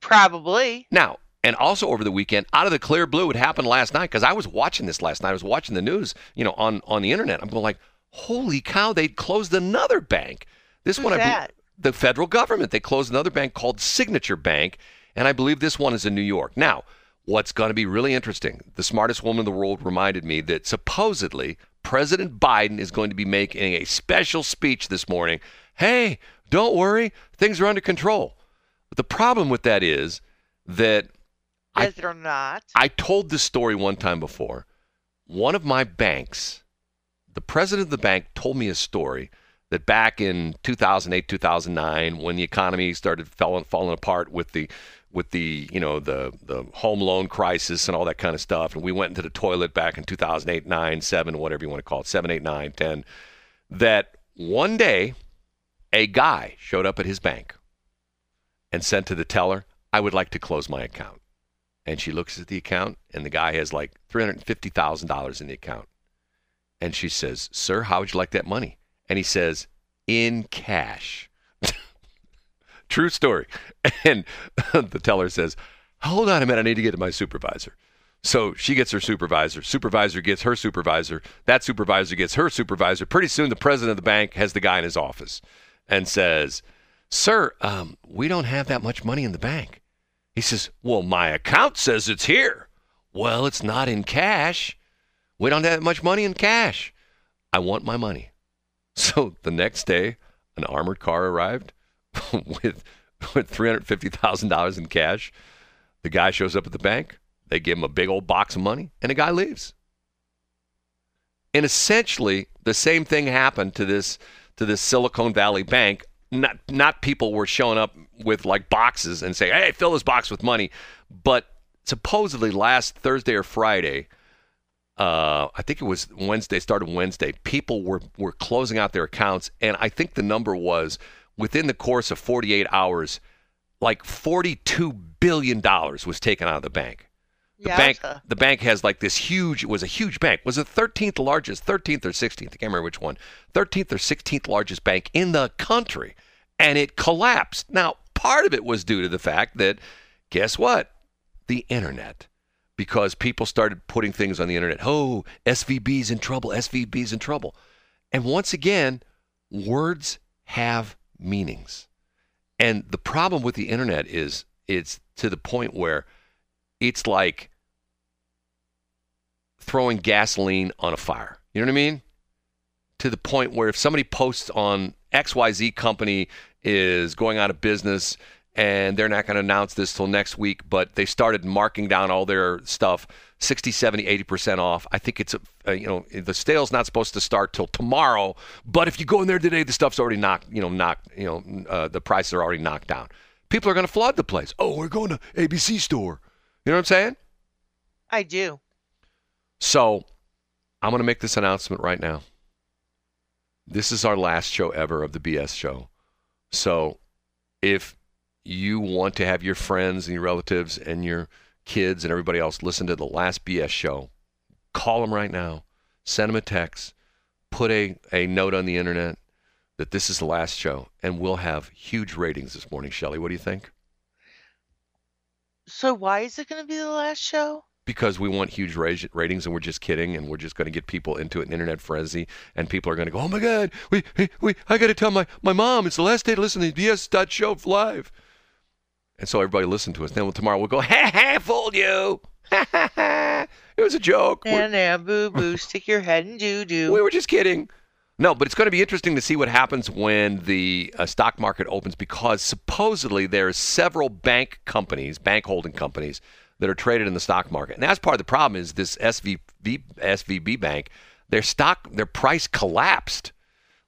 C: Probably.
D: Now, and also over the weekend, out of the clear blue, it happened last night because I was watching this last night. I was watching the news, you know, on on the internet. I'm going like, holy cow! They closed another bank. This
C: Who's
D: one, I
C: that?
D: the federal government. They closed another bank called Signature Bank, and I believe this one is in New York. Now, what's going to be really interesting? The smartest woman in the world reminded me that supposedly President Biden is going to be making a special speech this morning. Hey, don't worry, things are under control. But the problem with that is that I-
C: Is it or not?
D: I told this story one time before. One of my banks, the president of the bank told me a story that back in 2008, 2009, when the economy started falling, falling apart with the with the you know the the home loan crisis and all that kind of stuff, and we went into the toilet back in 2008, 9, 7, whatever you want to call it, 7, 8, 9, 10, that one day a guy showed up at his bank and said to the teller, "I would like to close my account." and she looks at the account and the guy has like $350,000 in the account. And she says, "Sir, how would you like that money?" And he says, "In cash." True story. And the teller says, "Hold on a minute, I need to get to my supervisor." So she gets her supervisor. Supervisor gets her supervisor. That supervisor gets her supervisor. Pretty soon, the president of the bank has the guy in his office and says, Sir, um, we don't have that much money in the bank. He says, Well, my account says it's here. Well, it's not in cash. We don't have that much money in cash. I want my money. So the next day, an armored car arrived with, with $350,000 in cash. The guy shows up at the bank. They give him a big old box of money, and the guy leaves. And essentially, the same thing happened to this to this Silicon Valley bank. Not not people were showing up with like boxes and say, "Hey, fill this box with money," but supposedly last Thursday or Friday, uh, I think it was Wednesday, started Wednesday. People were were closing out their accounts, and I think the number was within the course of 48 hours, like 42 billion dollars was taken out of the bank. The bank,
C: Yowza.
D: the bank has like this huge. It was a huge bank. Was it 13th largest, 13th or 16th? I can't remember which one. 13th or 16th largest bank in the country, and it collapsed. Now, part of it was due to the fact that, guess what, the internet, because people started putting things on the internet. Oh, SVB's in trouble. SVB's in trouble, and once again, words have meanings, and the problem with the internet is it's to the point where it's like throwing gasoline on a fire. You know what I mean? To the point where if somebody posts on XYZ company is going out of business and they're not going to announce this till next week, but they started marking down all their stuff 60, 70, 80% off. I think it's, uh, you know, the sale's not supposed to start till tomorrow, but if you go in there today, the stuff's already knocked, you know, knocked, you know, uh, the prices are already knocked down. People are going to flood the place. Oh, we're going to ABC store. You know what I'm saying?
C: I do.
D: So I'm going to make this announcement right now. This is our last show ever of the BS show. So if you want to have your friends and your relatives and your kids and everybody else listen to the last BS show, call them right now, send them a text, put a, a note on the internet that this is the last show, and we'll have huge ratings this morning, Shelly. What do you think?
C: So why is it going to be the last show?
D: because we want huge ra- ratings and we're just kidding and we're just going to get people into an internet frenzy and people are going to go oh my god we we, i got to tell my, my mom it's the last day to listen to BS dot show live and so everybody listened to us then tomorrow we'll go ha ha fooled you ha ha ha it was a joke
C: And now, boo boo, stick your head in doo doo.
D: we were just kidding. No, but it's going to be interesting to see what happens when the uh, stock market opens because supposedly there's several bank companies, bank holding companies that are traded in the stock market. And that's part of the problem is this SVB SVB bank, their stock their price collapsed.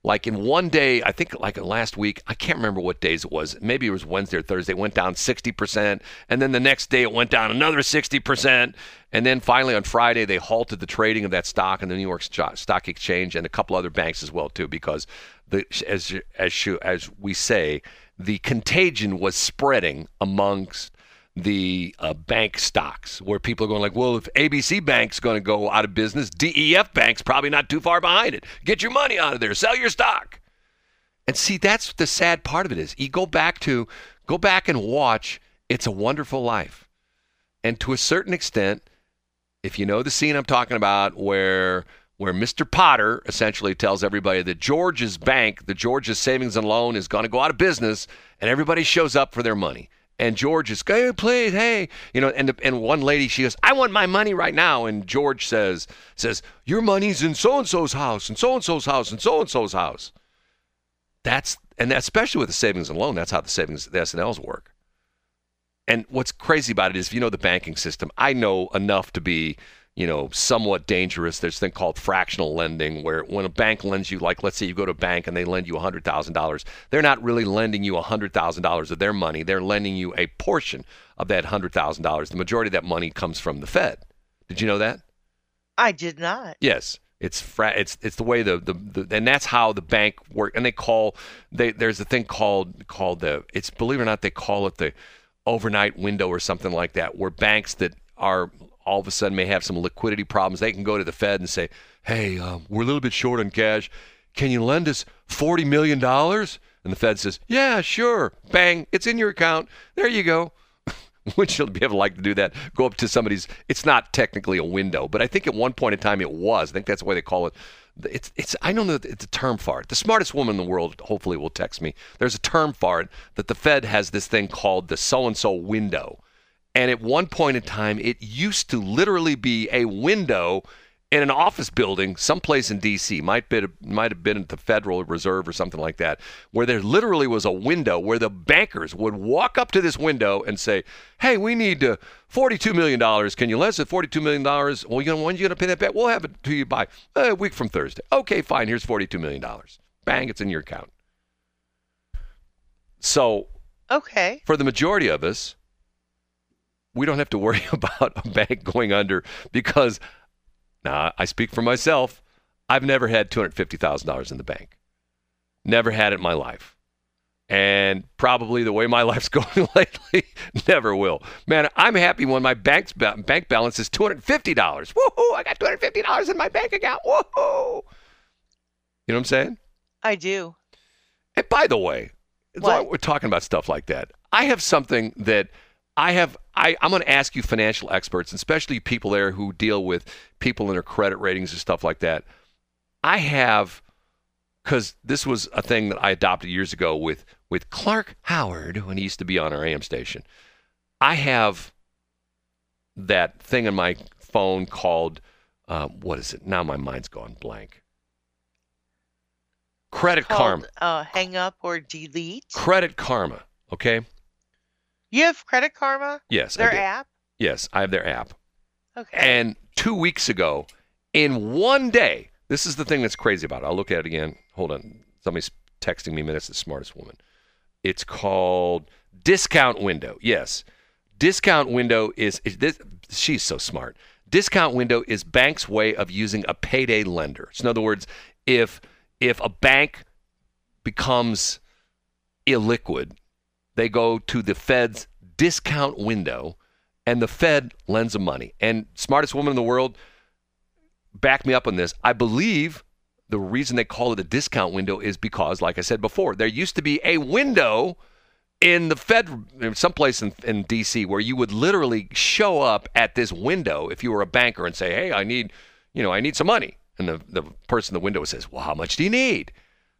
D: Like in one day, I think like last week, I can't remember what days it was. Maybe it was Wednesday or Thursday. It went down 60%. And then the next day, it went down another 60%. And then finally on Friday, they halted the trading of that stock in the New York Stock Exchange and a couple other banks as well, too, because the, as, as, as we say, the contagion was spreading amongst the uh, bank stocks where people are going like, well, if ABC Bank's going to go out of business, DEF Bank's probably not too far behind it. Get your money out of there. Sell your stock. And see, that's the sad part of it is you go back to go back and watch It's a Wonderful Life. And to a certain extent, if you know the scene I'm talking about where where Mr. Potter essentially tells everybody that George's bank, the George's savings and loan is going to go out of business and everybody shows up for their money. And George is, hey, please, hey, you know, and and one lady, she goes, I want my money right now. And George says, says, your money's in so and so's house, and so and so's house, and so and so's house. That's and especially with the savings and loan, that's how the savings the SNLs work. And what's crazy about it is, if you know the banking system, I know enough to be, you know, somewhat dangerous. There's a thing called fractional lending, where when a bank lends you, like let's say you go to a bank and they lend you hundred thousand dollars, they're not really lending you hundred thousand dollars of their money. They're lending you a portion of that hundred thousand dollars. The majority of that money comes from the Fed. Did you know that?
C: I did not.
D: Yes, it's fra- it's it's the way the, the the and that's how the bank work. And they call they there's a thing called called the it's believe it or not they call it the overnight window or something like that, where banks that are all of a sudden may have some liquidity problems, they can go to the Fed and say, "Hey, uh, we're a little bit short on cash. Can you lend us forty million dollars?" And the Fed says, "Yeah, sure." Bang, it's in your account. There you go. Wouldn't you be able to like to do that? Go up to somebody's. It's not technically a window, but I think at one point in time it was. I think that's why they call it. It's it's. I don't know. It's a term for it. The smartest woman in the world, hopefully, will text me. There's a term for it that the Fed has this thing called the so and so window, and at one point in time, it used to literally be a window in an office building someplace in D.C. might be might have been at the Federal Reserve or something like that, where there literally was a window where the bankers would walk up to this window and say, "Hey, we need uh, forty-two million dollars. Can you lend us forty-two million dollars? Well, you know when are you going to pay that back? We'll have it to you by uh, a week from Thursday. Okay, fine. Here's forty-two million dollars. Bang, it's in your account. So,
C: Okay.
D: for the majority of us, we don't have to worry about a bank going under because now I speak for myself. I've never had $250,000 in the bank. Never had it in my life. And probably the way my life's going lately, never will. Man, I'm happy when my bank's ba- bank balance is $250. Woohoo! I got $250 in my bank account. Woohoo! You know what I'm saying?
C: I do.
D: And by the way, we're talking about stuff like that, I have something that I have. I, I'm going to ask you, financial experts, especially people there who deal with people and their credit ratings and stuff like that. I have, because this was a thing that I adopted years ago with with Clark Howard when he used to be on our AM station. I have that thing on my phone called uh, what is it? Now my mind's gone blank. Credit Karma.
C: Uh, hang up or delete.
D: Credit Karma. Okay.
C: You have Credit Karma,
D: Yes.
C: Their app.
D: Yes, I have their app.
C: Okay.
D: And two weeks ago, in one day, this is the thing that's crazy about it. I'll look at it again. Hold on. Somebody's texting me minutes, the smartest woman. It's called Discount Window. Yes. Discount Window is, is this, she's so smart. Discount Window is bank's way of using a payday lender. So in other words, if if a bank becomes illiquid, they go to the Fed's discount window and the Fed lends them money. And smartest woman in the world, back me up on this. I believe the reason they call it a discount window is because, like I said before, there used to be a window in the Fed, someplace in, in D.C., where you would literally show up at this window if you were a banker and say, "Hey, I need, you know, I need some money," and the the person in the window says, "Well, how much do you need?"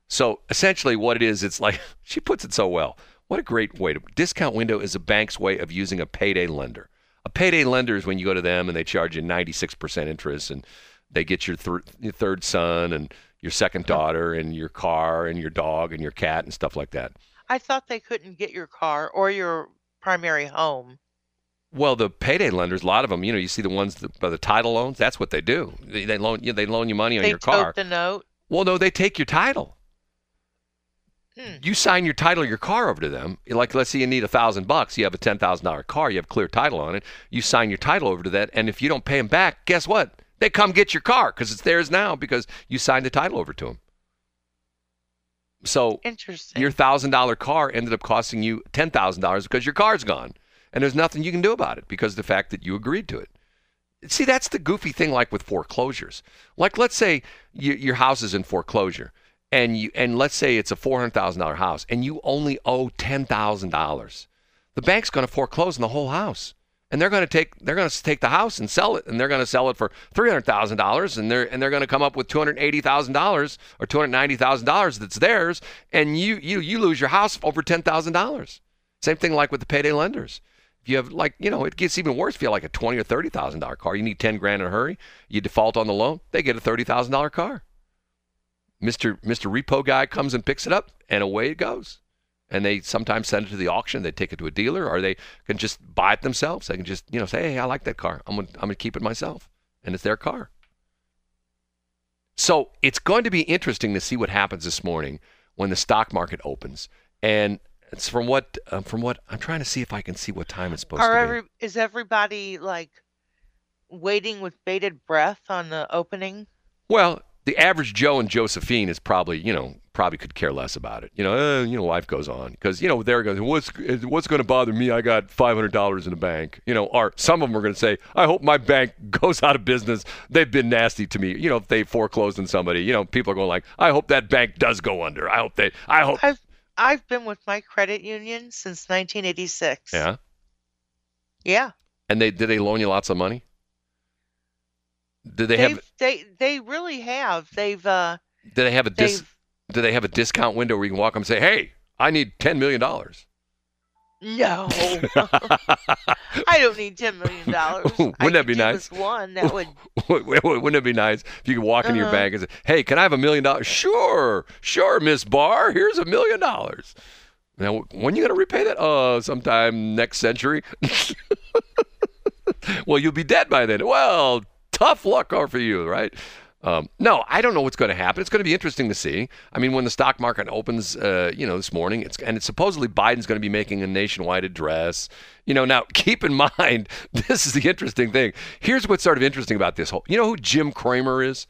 D: So essentially, what it is, it's like she puts it so well. What a great way to discount window is a bank's way of using a payday lender. A payday lender is when you go to them and they charge you 96% interest and they get your, thir- your third son and your second daughter and your car and your dog and your cat and stuff like that.
C: I thought they couldn't get your car or your primary home.
D: Well, the payday lenders, a lot of them, you know, you see the ones that, by the title loans. That's what they do. They, they loan you. They loan you money on
C: they
D: your car.
C: tote the note.
D: Well, no, they take your title.
C: Hmm.
D: You sign your title, of your car over to them. Like, let's say you need a thousand bucks. You have a ten thousand dollar car. You have clear title on it. You sign your title over to that, and if you don't pay them back, guess what? They come get your car because it's theirs now because you signed the title over to them. So your thousand dollar car ended up costing you ten thousand dollars because your car's gone, and there's nothing you can do about it because of the fact that you agreed to it. See, that's the goofy thing, like with foreclosures. Like, let's say you, your house is in foreclosure, and you and let's say it's a four hundred thousand dollar house, and you only owe ten thousand dollars. The bank's going to foreclose on the whole house, and they're going to take they're going to take the house and sell it, and they're going to sell it for three hundred thousand dollars, and they're and they're going to come up with two hundred eighty thousand dollars or two hundred ninety thousand dollars that's theirs, and you you you lose your house over ten thousand dollars. Same thing like with the payday lenders. If you have like, you know, it gets even worse if you have like a twenty or thirty thousand dollar car. You need ten grand in a hurry. You default on the loan, they get a thirty thousand dollar car. Mister Mister Repo guy comes and picks it up, and away it goes. And they sometimes send it to the auction. They take it to a dealer, or they can just buy it themselves. They can just, you know, say, "Hey, I like that car. I'm gonna, I'm gonna keep it myself," and it's their car. So it's going to be interesting to see what happens this morning when the stock market opens. And it's from what um, from what I'm trying to see if I can see what time it's supposed
C: Are
D: to be.
C: every is everybody like waiting with bated breath on the opening?
D: Well, the average Joe and Josephine is probably, you know, probably could care less about it. You know, uh, you know, life goes on because you know they're going, what's what's going to bother me? I got five hundred dollars in the bank. You know, or some of them are going to say, I hope my bank goes out of business. They've been nasty to me. You know, if they foreclosed on somebody, you know, people are going like, I hope that bank does go under. I hope they. I hope.
C: I've I've been with my credit union since 1986.
D: Yeah.
C: Yeah.
D: And they did they loan you lots of money? Did they
C: They've,
D: have
C: they they really have. They've uh
D: did they have a dis do they have a discount window where you can walk up and say, "Hey, I need ten million dollars"?
C: no. I don't need ten million dollars.
D: Wouldn't that be nice?
C: One that would.
D: Wouldn't it be nice if you could walk into your
C: Uh-huh.
D: bank and say, "Hey, can I have a million dollars?" Sure, sure, Miss Barr. Here's a million dollars. Now, when you going to repay that? Uh, sometime next century. well, you'll be dead by then. Well, tough luck for you, right? Um, no, I don't know what's going to happen. It's going to be interesting to see. I mean, when the stock market opens, uh, you know, this morning, it's and it's supposedly Biden's going to be making a nationwide address. You know, now keep in mind, this is the interesting thing. Here's what's sort of interesting about this whole. You know who Jim Cramer is?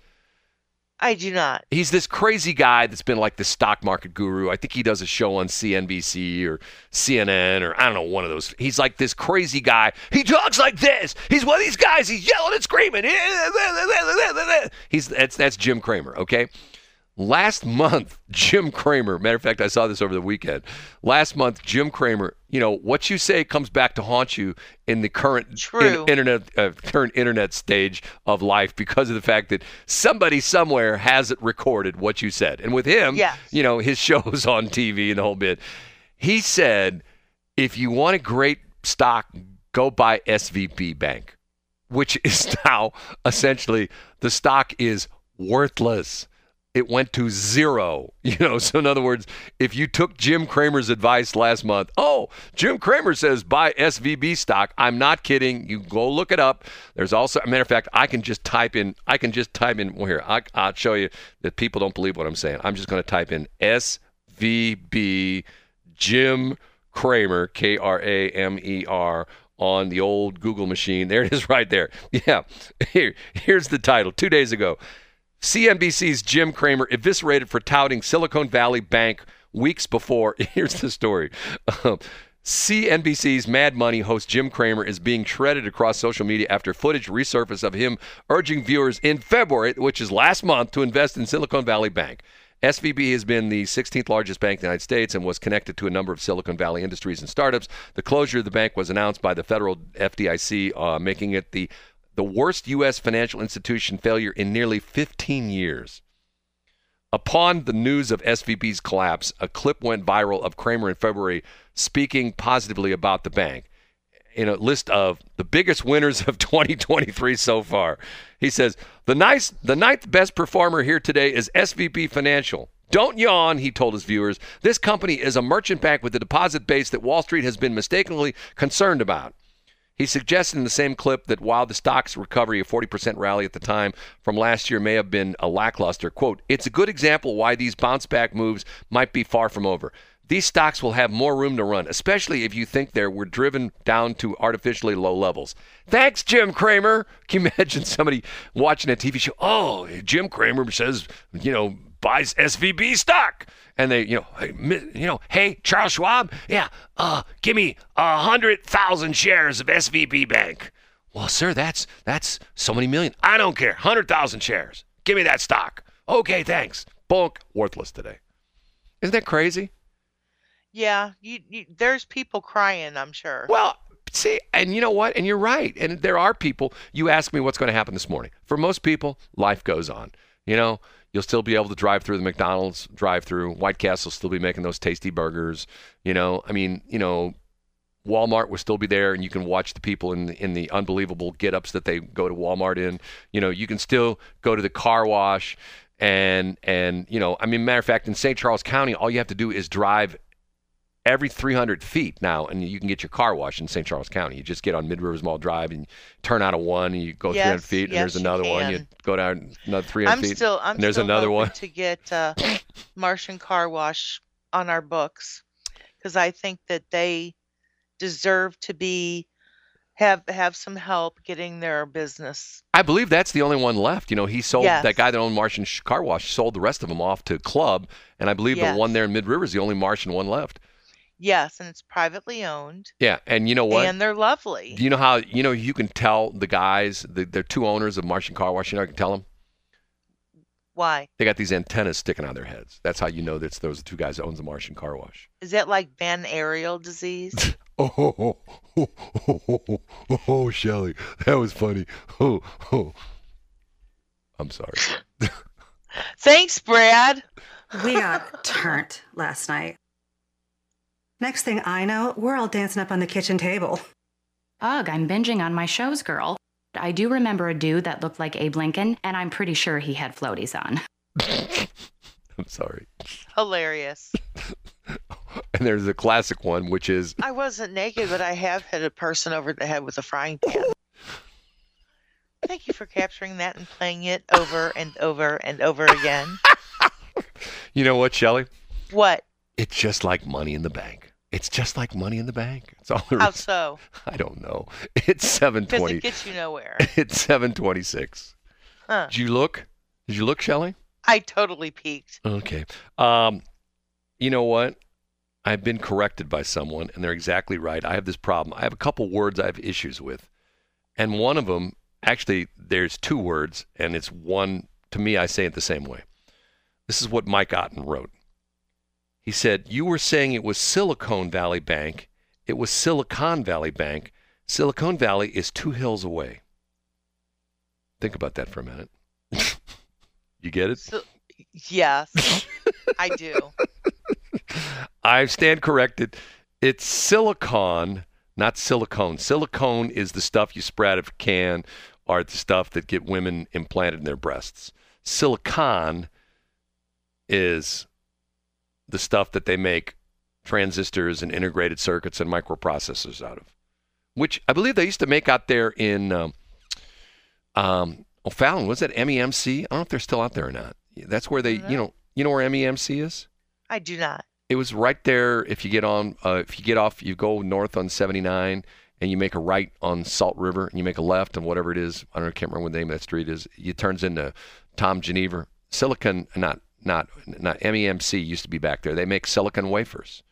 C: I do not.
D: He's this crazy guy that's been like the stock market guru. I think he does a show on CNBC or CNN or I don't know, one of those. He's like this crazy guy. He talks like this. He's one of these guys. He's yelling and screaming. He's that's that's Jim Cramer, okay? Last month, Jim Cramer, matter of fact, I saw this over the weekend. Last month, Jim Cramer, you know, what you say comes back to haunt you in the current
C: True.
D: internet uh, current internet stage of life because of the fact that somebody somewhere has it recorded what you said. And with him,
C: Yes.
D: you know, his shows on TV and the whole bit. He said, if you want a great stock, go buy SVB Bank, which is now essentially the stock is worthless. It went to zero. You know, so in other words, if you took Jim Cramer's advice last month, oh, Jim Cramer says buy SVB stock. I'm not kidding. You go look it up. There's also, a matter of fact, I can just type in, I can just type in, well, here, I, I'll show you that people don't believe what I'm saying. I'm just going to type in SVB Jim Kramer, K R A M E R, on the old Google machine. There it is right there. Yeah. Here, here's the title. Two days ago CNBC's Jim Cramer eviscerated for touting Silicon Valley Bank weeks before. Here's the story. Um, CNBC's Mad Money host Jim Cramer is being shredded across social media after footage resurfaced of him urging viewers in February, which is last month, to invest in Silicon Valley Bank. SVB has been the 16th largest bank in the United States and was connected to a number of Silicon Valley industries and startups. The closure of the bank was announced by the federal FDIC, uh, making it the the worst U.S. financial institution failure in nearly 15 years. Upon the news of SVB's collapse, a clip went viral of Cramer in February speaking positively about the bank in a list of the biggest winners of 2023 so far. He says, "The nice the ninth best performer here today is SVB Financial. Don't yawn, he told his viewers. This company is a merchant bank with a deposit base that Wall Street has been mistakenly concerned about. He suggested in the same clip that while the stock's recovery, a 40% rally at the time from last year, may have been a lackluster, quote, it's a good example why these bounce back moves might be far from over. These stocks will have more room to run, especially if you think they were driven down to artificially low levels. Thanks, Jim Cramer. Can you imagine somebody watching a TV show? Oh, Jim Cramer says, you know, buys SVB stock. And they, you know, hey, you know, hey, Charles Schwab, yeah, uh, give me a hundred thousand shares of SVB Bank. Well, sir, that's that's so many million. I don't care. Hundred thousand shares. Give me that stock. Okay, thanks. Bonk. Worthless today. Isn't that crazy?
C: Yeah, you, you there's people crying, I'm sure.
D: Well, see, and you know what? And you're right. And there are people. You ask me what's going to happen this morning. For most people, life goes on. You know, you'll still be able to drive through the McDonald's drive-through. White Castle will still be making those tasty burgers. You know, I mean, you know, Walmart will still be there, and you can watch the people in the, in the unbelievable get-ups that they go to Walmart in. You know, you can still go to the car wash, and and you know, I mean, matter of fact, in St. Charles County, all you have to do is drive every 300 feet now, and you can get your car washed in St. Charles County. You just get on Mid Rivers Mall Drive and turn out of one, and you go 300 feet, and
C: yes,
D: there's
C: you
D: another one. You go down another 300
C: I'm
D: feet,
C: still I'm
D: and there's
C: still
D: another one.
C: to get uh, Martian Car Wash on our books because I think that they deserve to be have have some help getting their business.
D: I believe that's the only one left. You know, he sold
C: Yes.
D: that guy that owned Martian Car Wash sold the rest of them off to Club, and I believe
C: Yes.
D: the one there in Mid River is the only Martian one left.
C: Yes, and it's privately owned
D: Yeah, and you know what?
C: and they're lovely.
D: Do you know how you know you can tell the guys, the, they're two owners of Martian Car Wash. You know, I can tell them
C: Why?
D: they got these antennas sticking out of their heads. That's how you know that's those two guys that owns the Martian Car Wash.
C: Is that like Van Aerial disease?
D: Oh, oh, oh, oh, oh, oh, oh, Shelly, that was funny. Oh, oh. I'm sorry.
C: Thanks, Brad.
F: We got turned last night. Next thing I know, we're all dancing up on the kitchen table.
G: Ugh, I'm binging on my shows, girl. I do remember a dude that looked like Abe Lincoln, and I'm pretty sure he had floaties on.
D: I'm sorry.
C: Hilarious.
D: And there's a classic one, which is
C: I wasn't naked, but I have hit a person over the head with a frying pan. Thank you for capturing that and playing it over and over and over again.
D: you know what, Shelly?
C: What?
D: It's just like money in the bank. It's just like money in the bank. It's all there
C: How
D: is.
C: so?
D: I don't know. It's seven twenty.
C: Because it gets you nowhere.
D: It's seven twenty six.
C: Huh.
D: Did you look? Did you look, Shelly?
C: I totally peeked.
D: Okay. Um, you know what? I've been corrected by someone, and they're exactly right. I have this problem. I have a couple words I have issues with, and one of them, actually, there's two words, and it's one. To me, I say it the same way. This is what Mike Otten wrote. He said, "You were saying it was Silicon Valley Bank. It was Silicon Valley Bank. Silicon Valley is two hills away." Think about that for a minute. you get it?
C: So, yes, I do.
D: I stand corrected. It's silicon, not silicone. Silicone is the stuff you spread out of a can or the stuff that get women implanted in their breasts. Silicon is the stuff that they make transistors and integrated circuits and microprocessors out of, which I believe they used to make out there in um, um, O'Fallon. Was that MEMC? I don't know if they're still out there or not. That's where they, you know, you know where MEMC is.
C: I do not.
D: It was right there. If you get on, uh, if you get off, you go north on 79, and you make a right on Salt River, and you make a left on whatever it is. I don't know, I can't remember what the name of that street is. It turns into Tom Ginnever. Silicon, not not not MEMC used to be back there. They make silicon wafers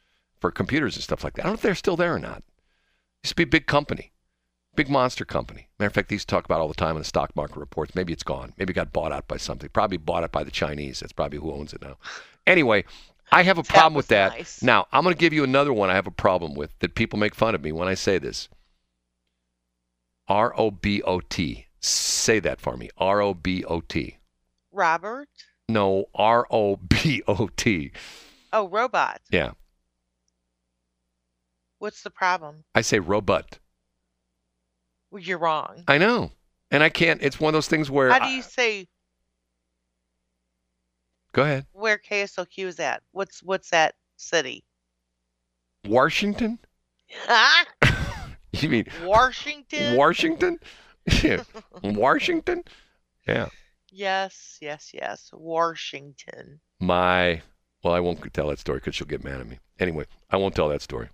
D: for computers and stuff like that. I don't know if they're still there or not. Used to be a big company, big monster company. Matter of fact, these talk about all the time in the stock market reports. Maybe it's gone. Maybe it got bought out by something. Probably bought it by the Chinese. That's probably who owns it now. Anyway, I have a
C: That
D: problem with that.
C: nice.
D: Now, I'm going to give you another one I have a problem with that people make fun of me when I say this. R O B O T. Say that for me. R O B O T.
C: Robert?
D: No, R O B O T.
C: Oh, robot.
D: Yeah.
C: What's the problem?
D: I say robot.
C: Well, you're wrong.
D: I know. And I can't. It's one of those things where.
C: How do
D: I-
C: you say
D: go ahead.
C: where KSLQ is at? What's what's that city?
D: Washington?
C: Huh?
D: You mean
C: Washington?
D: Washington? Yeah. Washington? Yeah.
C: Yes, yes, yes. Washington.
D: My. Well, I won't tell that story because she'll get mad at me. Anyway, I won't tell that story.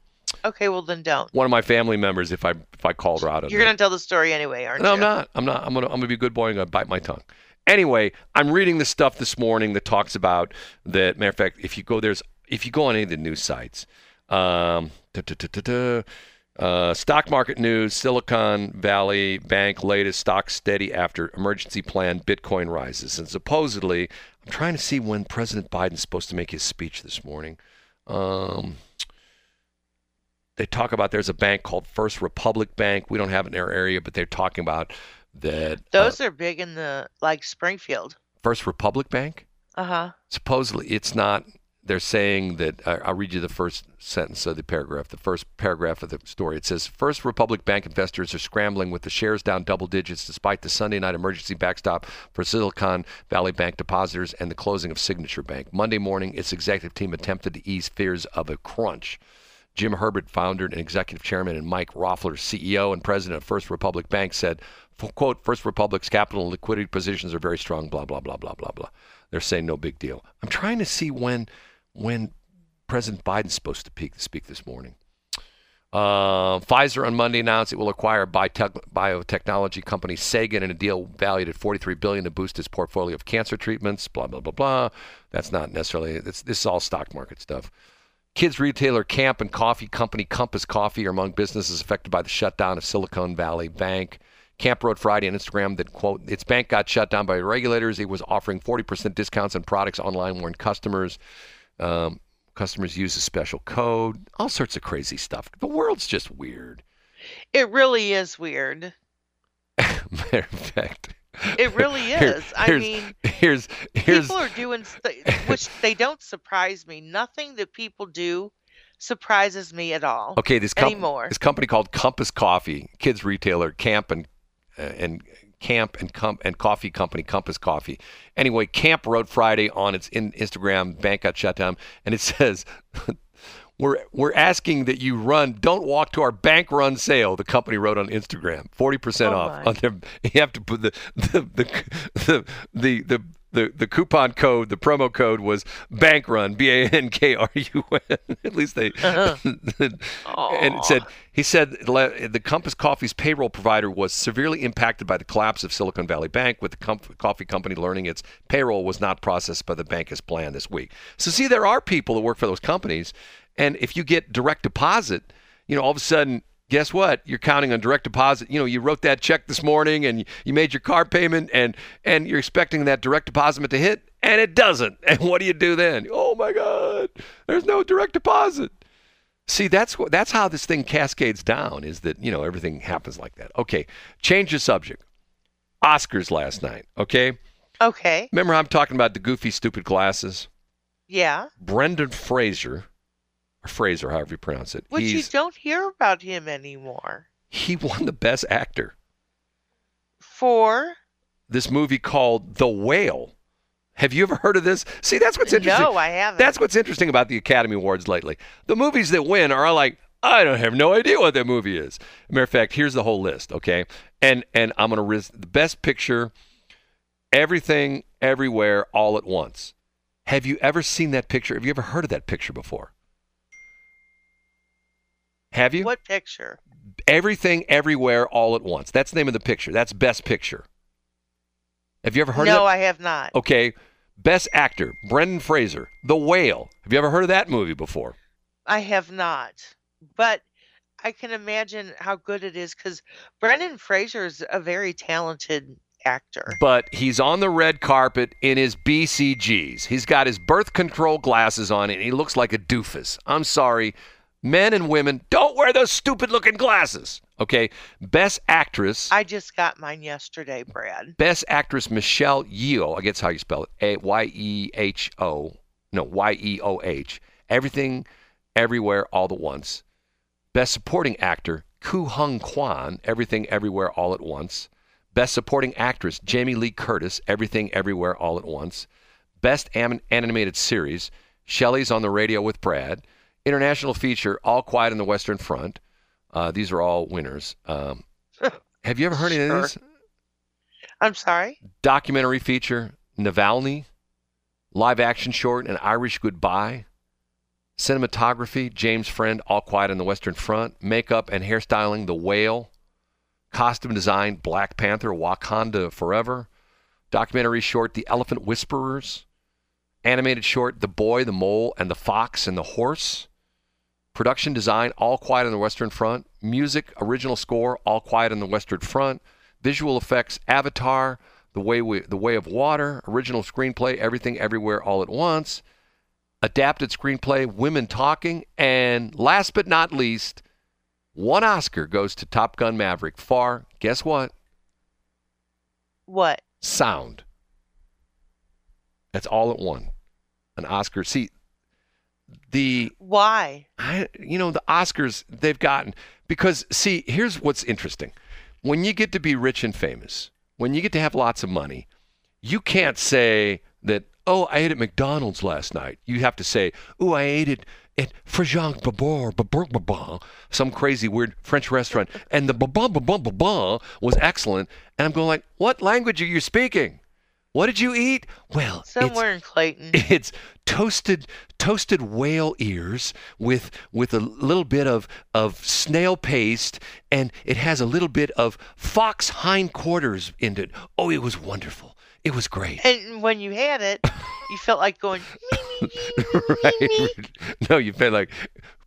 C: Okay, well then don't.
D: One of my family members, if I if I called her out on
C: You're
D: that-
C: gonna tell the story anyway, aren't
D: No,
C: you?
D: No, I'm not. I'm not. I'm gonna. I'm gonna be a good boy. I'm gonna bite my tongue. Anyway, I'm reading the stuff this morning that talks about that. Matter of fact, if you go there's if you go on any of the news sites, um, uh, stock market news, Silicon Valley Bank latest stock steady after emergency plan, Bitcoin rises, and supposedly, I'm trying to see when President Biden's supposed to make his speech this morning. Um, they talk about there's a bank called First Republic Bank. We don't have it in our area, but they're talking about that. uh,
C: Those are big in the like Springfield.
D: First Republic Bank.
C: Uh huh.
D: Supposedly, it's not. They're saying that. Uh, I'll read you the first sentence of the paragraph. The first paragraph of the story. It says, First Republic Bank investors are scrambling with the shares down double digits despite the Sunday night emergency backstop for Silicon Valley Bank depositors and the closing of Signature Bank. Monday morning, its executive team attempted to ease fears of a crunch. Jim Herbert, founder and executive chairman, and Mike Roffler, CEO and president of First Republic Bank, said, quote, First Republic's capital and liquidity positions are very strong, blah, blah, blah, blah, blah, blah. They're saying no big deal. I'm trying to see when when President Biden's supposed to peak, speak this morning. Uh, Pfizer on Monday announced it will acquire biotech, biotechnology company Seagen in a deal valued at 43 billion to boost its portfolio of cancer treatments. Blah blah blah blah. That's not necessarily. This is all stock market stuff. Kids retailer Camp and coffee company Compass Coffee are among businesses affected by the shutdown of Silicon Valley Bank. Camp wrote Friday on Instagram that, quote, its bank got shut down by regulators. It was offering 40% discounts on products online, warned customers. Um, Customers use a special code, all sorts of crazy stuff. The world's just weird.
C: It really is weird.
D: Matter of fact,
C: It really
D: here-
C: is. I
D: here's,
C: mean,
D: here's here's
C: people are doing st- which they don't surprise me. Nothing that people do surprises me at all
D: okay. This com-
C: anymore.
D: this company called Compass Coffee, kids retailer, Camp and uh, and Camp and Com- and coffee company Compass Coffee. Anyway, Camp wrote Friday on its in- Instagram bank got shut down, and it says. We're, we're asking that you run. Don't walk to our bank run sale. The company wrote on Instagram, forty percent
C: Oh,
D: off
C: my.
D: on their. You have to put the the the the the, the the, the coupon code, the promo code was bank run, B A N K R U N. At least they, uh-huh. and it said he said the Compass Coffee's payroll provider was severely impacted by the collapse of Silicon Valley Bank, with the com- coffee company learning its payroll was not processed by the bank as planned this week. So see, there are people that work for those companies, and if you get direct deposit, you know, all of a sudden. Guess what? You're counting on direct deposit. You know, you wrote that check this morning and you made your car payment and and you're expecting that direct deposit to hit and it doesn't. And what do you do then? Oh my god. There's no direct deposit. See, that's what that's how this thing cascades down. Is that you know everything happens like that? Okay, change the subject. Oscars last night. Okay,
C: Okay.
D: remember I'm talking about the goofy, stupid glasses?
C: Yeah.
D: Brendan Fraser, or Fraser, however you pronounce it.
C: Which you don't hear about him anymore.
D: he won the Best Actor.
C: For
D: This movie called The Whale. Have you ever heard of this? See, that's what's interesting.
C: no, I haven't.
D: That's what's interesting about the Academy Awards lately. The movies that win are all like, I don't have no idea what that movie is. Matter of fact, here's the whole list, okay? And and I'm gonna risk the best picture, everything, everywhere, all at once. Have you ever seen that picture? Have you ever heard of that picture before? Have you?
C: what picture?
D: Everything, everywhere, all at once. That's the name of the picture. That's best picture. Have you ever heard of
C: it?
D: no.
C: I have not.
D: Okay. Best actor, Brendan Fraser, The Whale. Have you ever heard of that movie before?
C: I have not. But I can imagine how good it is because Brendan Fraser is a very talented actor.
D: But he's on the red carpet in his BCGs. He's got his birth control glasses on and he looks like a doofus. I'm sorry. Men and women, don't wear those stupid looking glasses. Okay. Best actress.
C: I just got mine yesterday, Brad.
D: Best actress Michelle Yeoh. I guess how you spell it. A Y E H O. No, Y E O H. Everything, everywhere, all at once. Best supporting actor Ku Hung Kwan. Everything, everywhere, all at once. Best supporting actress Jamie Lee Curtis. Everything, everywhere, all at once. Best am- animated series Shelly's on the Radio with Brad. International feature All Quiet on the Western Front. Uh, these are all winners. Um, have you ever heard of any of
C: Sure.
D: these?
C: I'm sorry.
D: documentary feature Navalny, live action short An Irish Goodbye, cinematography James Friend, All Quiet on the Western Front, makeup and hairstyling The Whale, costume design Black Panther, Wakanda Forever, documentary short The Elephant Whisperers, animated short The Boy, the Mole, and the Fox and the Horse. Production design, All Quiet on the Western Front. Music, original score, All Quiet on the Western Front. Visual effects, Avatar, The Way, we, the Way of Water. Original screenplay, Everything Everywhere All at Once. Adapted screenplay, Women Talking. And last but not least, one Oscar goes to Top Gun Maverick Far, guess what?
C: What?
D: Sound. That's all at one. An Oscar. See, the
C: Why?
D: I, you know, the Oscars they've gotten because see, here's what's interesting. When you get to be rich and famous, when you get to have lots of money, you can't say that, oh, I ate at McDonald's last night. You have to say, oh, I ate it at Frajang Babor, Babor, Babor, some crazy weird French restaurant, and the Babon, Babon, Babon was excellent. And I'm going like, what language are you speaking? What did you eat? Well, it's-
C: Somewhere in Clayton.
D: it's toasted toasted whale ears with with a little bit of of snail paste and it has a little bit of fox hindquarters in it. Oh, it was wonderful. It was great.
C: And when you had it, you felt like going,
D: right. No, you felt like,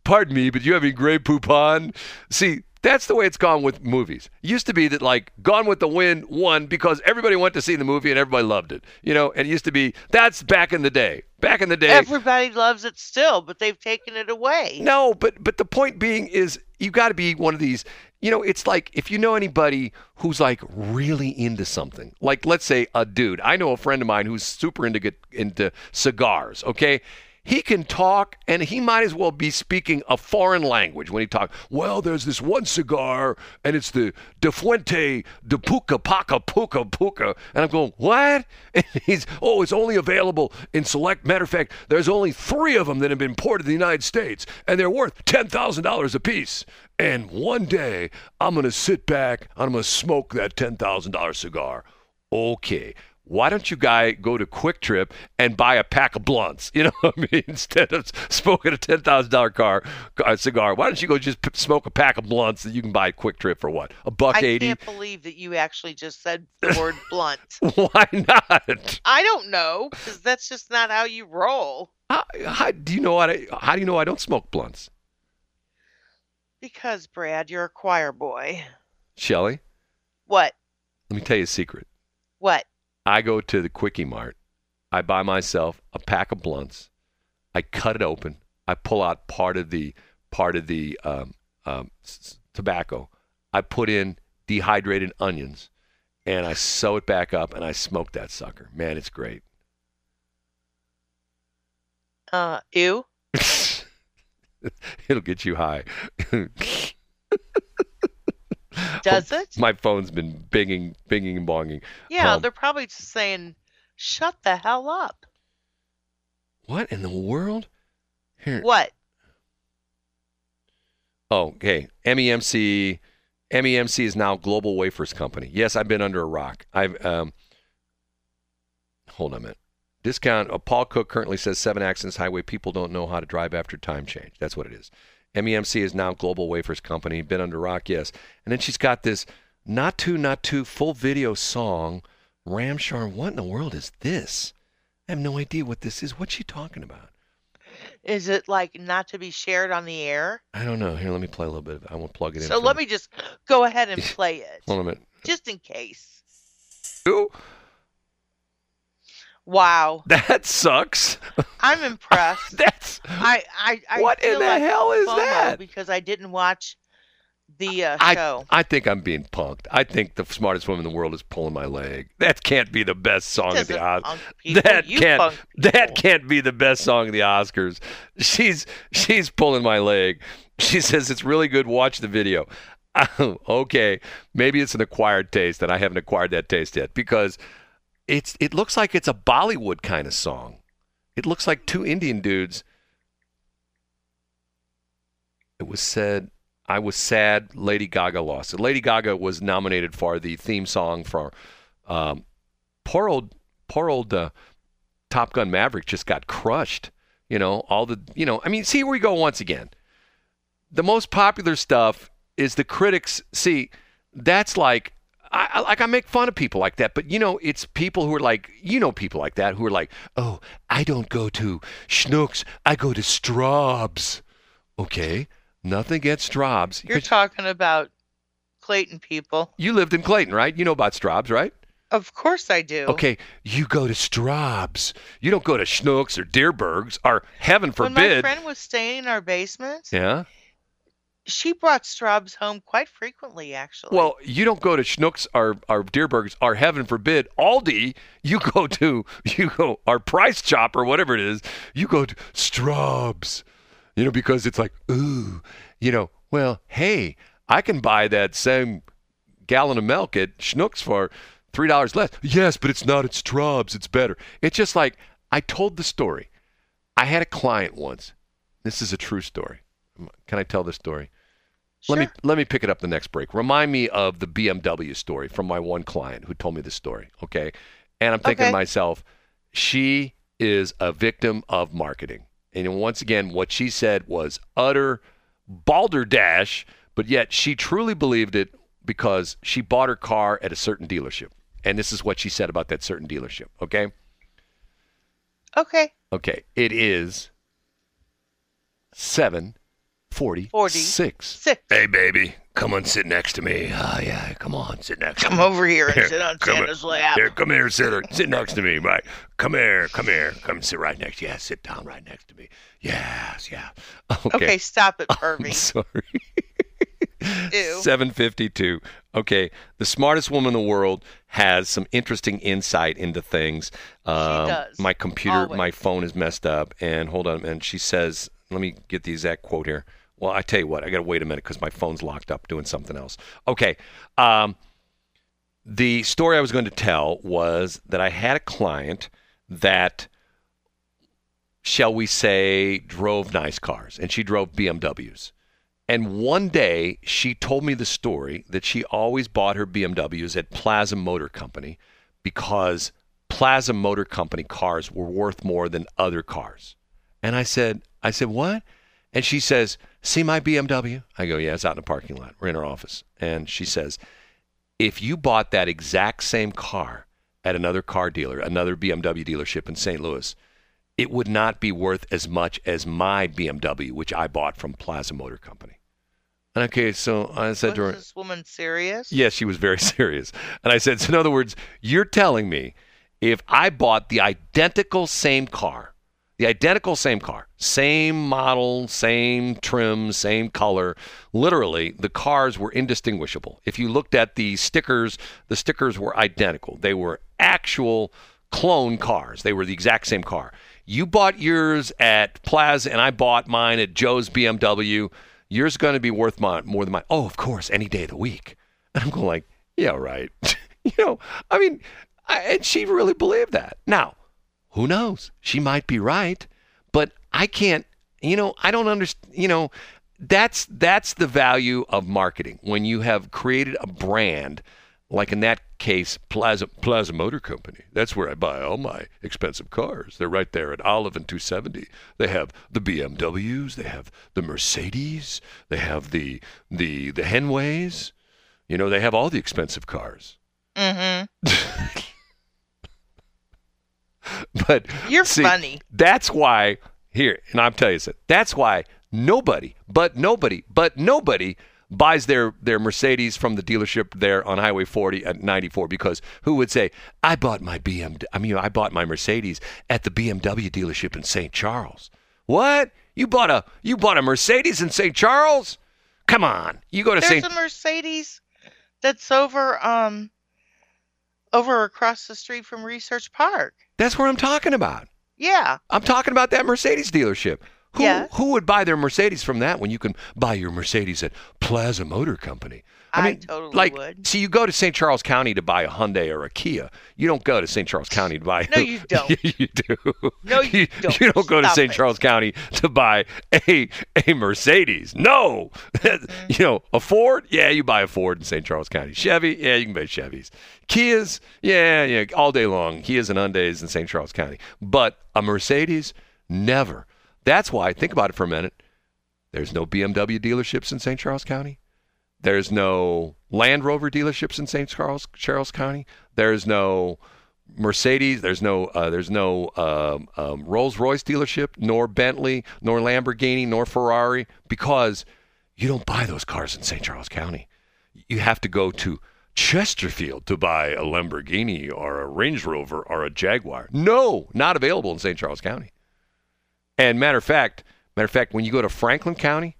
D: pardon me, but you have any Grey Poupon? See, That's the way it's gone with movies. It used to be that like Gone with the Wind won because everybody went to see the movie and everybody loved it. You know, and it used to be that's back in the day. Back in the day.
C: Everybody loves it still, but they've taken it away.
D: No, but but the point being is you got to be one of these. You know, it's like if you know anybody who's like really into something, like let's say a dude. I know a friend of mine who's super into get into cigars. Okay, he can talk and he might as well be speaking a foreign language when he talks. Well, there's this one cigar and it's the De Fuente de Puca Paca Puca Puca. And I'm going, what? And he's, oh, it's only available in select. Matter of fact, there's only three of them that have been imported to the United States and they're worth $10,000 a piece. And one day I'm going to sit back, I'm going to smoke that $10,000 cigar. Okay why don't you guy go to QuikTrip and buy a pack of blunts? You know what I mean? Instead of smoking a ten thousand dollar car cigar, why don't you go just p- smoke a pack of blunts that you can buy at QuikTrip for what? A buck
C: I
D: eighty?
C: can't believe that you actually just said the word blunt.
D: Why not?
C: I don't know, because that's just not how you roll.
D: How, how, do you know what? I, how do you know I don't smoke blunts,
C: Because, Brad, you're a choir boy.
D: Shelly?
C: What?
D: Let me tell you a secret.
C: What?
D: I go to the Quickie Mart. I buy myself a pack of blunts. I cut it open. I pull out part of the part of the um, um, s- tobacco. I put in dehydrated onions, and I sew it back up, and I smoke that sucker. Man, it's great.
C: Uh, ew.
D: It'll get you high.
C: Does it?
D: My phone's been binging, binging, and bonging.
C: Yeah,
D: Um,
C: they're probably just saying, shut the hell up.
D: What in the world? Here.
C: What?
D: Oh, okay. MEMC, MEMC is now Global Wafers Company. Yes, I've been under a rock. I've um. Hold on a minute. Discount. Uh, Paul Cook currently says seven accidents highway. People don't know how to drive after time change. That's what it is. MEMC is now Global Wafers Company. Been under rock, yes. And then she's got this not too, not too full video song. Ramshar. What in the world is this? I have no idea what this is. What's she talking about?
C: Is it like not to be shared on the air?
D: I don't know. Here, let me play a little bit of it. I won't plug it in.
C: So let me just go ahead and play it,
D: Hold on a minute.
C: just in case.
D: Ooh,
C: Wow,
D: that sucks.
C: I'm impressed.
D: That's
C: I, I, I
D: What in the
C: like
D: hell is that?
C: Because I didn't watch the uh,
D: I,
C: show.
D: I think I'm being punked. I think the smartest woman in the world is pulling my leg. That can't be the best song of the Oscars. That
C: you
D: can't that can't be the best song of the Oscars. She's she's pulling my leg. She says it's really good. Watch the video. okay, maybe it's an acquired taste, and I haven't acquired that taste yet because it's it looks like it's a Bollywood kind of song. It looks like two Indian dudes. It was said I was sad Lady Gaga lost. Lady Gaga was nominated for the theme song for um, poor old poor old uh, Top Gun Maverick just got crushed. You know, all the you know, I mean, see here we go once again. The most popular stuff is the critics see that's like I, I like I make fun of people like that, but you know, it's people who are like, you know, people like that who are like, oh, I don't go to Schnuck's, I go to Straub's. Okay, nothing against Straub's.
C: You're talking about Clayton people.
D: you lived in Clayton, right? You know about Straub's, right?
C: Of course I do.
D: Okay, you go to Straub's. You don't go to Schnuck's or Dierberg's or heaven
C: When my friend was staying in our basement,
D: yeah.
C: She brought Straub's home quite frequently, actually.
D: Well, you don't go to Schnucks or, or Dierberg's or heaven forbid Aldi. You go to you go our Price Chop or whatever it is. You go to Straub's, you know, because it's like ooh, you know. Well, hey, I can buy that same gallon of milk at Schnucks for three dollars less. Yes, but it's not at Straub's. It's better. It's just like I told the story. I had a client once. This is a true story. Can I tell this story? Let me let me pick it up the next break. Remind me of the BMW story from my one client who told me this story. Okay, and I'm thinking
C: Okay.
D: to myself, she is a victim of marketing. And once again, what she said was utter balderdash, but yet she truly believed it because she bought her car at a certain dealership. And this is what she said about that certain dealership. Okay.
C: okay.
D: Okay. It is seven forty
C: Forty
D: six.
C: six.
D: Hey, baby, come on, sit next to me. Ah, yeah, come on, sit next.
C: Come
D: to me.
C: over here and
D: Here,
C: sit on
D: come
C: Santa's lap.
D: Here, come here, sit, sit next to me. Right, come here, come here, come sit right next. Yeah, sit down right next to me. Yes, yeah. Okay,
C: Okay, stop it,
D: I'm sorry.
C: Ew.
D: 752. Okay. The smartest woman in the world has some interesting insight into things. Um,
C: does.
D: My computer,
C: Always.
D: my phone is messed up. And hold on. And she says, let me get the exact quote here. Well, I tell you what, I got to wait a minute because my phone's locked up doing something else. Okay. Um, the story I was going to tell was that I had a client that, shall we say, drove nice cars, and she drove BMWs. And one day she told me the story that she always bought her BMWs at Plaza Motor Company because Plaza Motor Company cars were worth more than other cars. And I said, I said, what? And she says, see my BMW? I go, yeah, it's out in the parking lot. We're in her office. And she says, if you bought that exact same car at another car dealer, another BMW dealership in St. Louis, it would not be worth as much as my BMW, which I bought from Plaza Motor Company. And okay, so I said to
C: Was
D: her,
C: this woman serious?
D: Yes, she was very serious. And I said, so in other words, you're telling me if I bought the identical same car, the identical same car, same model, same trim, same color, literally the cars were indistinguishable. If you looked at the stickers, the stickers were identical. They were actual clone cars. They were the exact same car. You bought yours at Plaza and I bought mine at Joe's BMW. Yours going to be worth more than mine. Oh, of course, any day of the week. And I'm going like, yeah, right. you know, I mean, I, and she really believed that. Now, who knows? She might be right, but I can't. You know, I don't understand. You know, that's that's the value of marketing when you have created a brand. Like in that case, Plaza Plaza Motor Company. That's where I buy all my expensive cars. They're right there at Olive and 270. They have the BMWs. They have the Mercedes. They have the the the Henways. You know, they have all the expensive cars.
C: Mm-hmm.
D: But
C: You're
D: see,
C: funny.
D: That's why here, and I'm telling you something. That's why nobody, but nobody, but nobody buys their their Mercedes from the dealership there on Highway 40 at 94 because who would say I bought my BMW? I mean I bought my Mercedes at the BMW dealership in St. Charles. What? You bought a you bought a Mercedes in St. Charles? Come on. You go to
C: There's
D: St.
C: a Mercedes that's over um over across the street from Research Park.
D: That's what I'm talking about.
C: Yeah.
D: I'm talking about that Mercedes dealership. Who
C: Yes.
D: who would buy their Mercedes from that when you can buy your Mercedes at Plaza Motor Company?
C: I totally
D: like,
C: would.
D: See, you go to St. Charles County to buy a Hyundai or a Kia. You don't go to St. Charles County to buy.
C: No, you don't.
D: you do.
C: No, you don't.
D: You don't go to St. Charles County to buy a a Mercedes. No.
C: Mm-hmm.
D: you know, a Ford. Yeah, you buy a Ford in St. Charles County. Chevy. Yeah, you can buy Chevys. Kias. Yeah, yeah, all day long. Kias and Hyundais in St. Charles County. But a Mercedes, never. That's why. Think about it for a minute. There's no BMW dealerships in St. Charles County. There's no Land Rover dealerships in St. Charles Charles County. There's no Mercedes. There's no uh, there's no um, um, Rolls Royce dealership, nor Bentley, nor Lamborghini, nor Ferrari, because you don't buy those cars in St. Charles County. You have to go to Chesterfield to buy a Lamborghini or a Range Rover or a Jaguar. No, not available in St. Charles County. And matter of fact, matter of fact, when you go to Franklin County,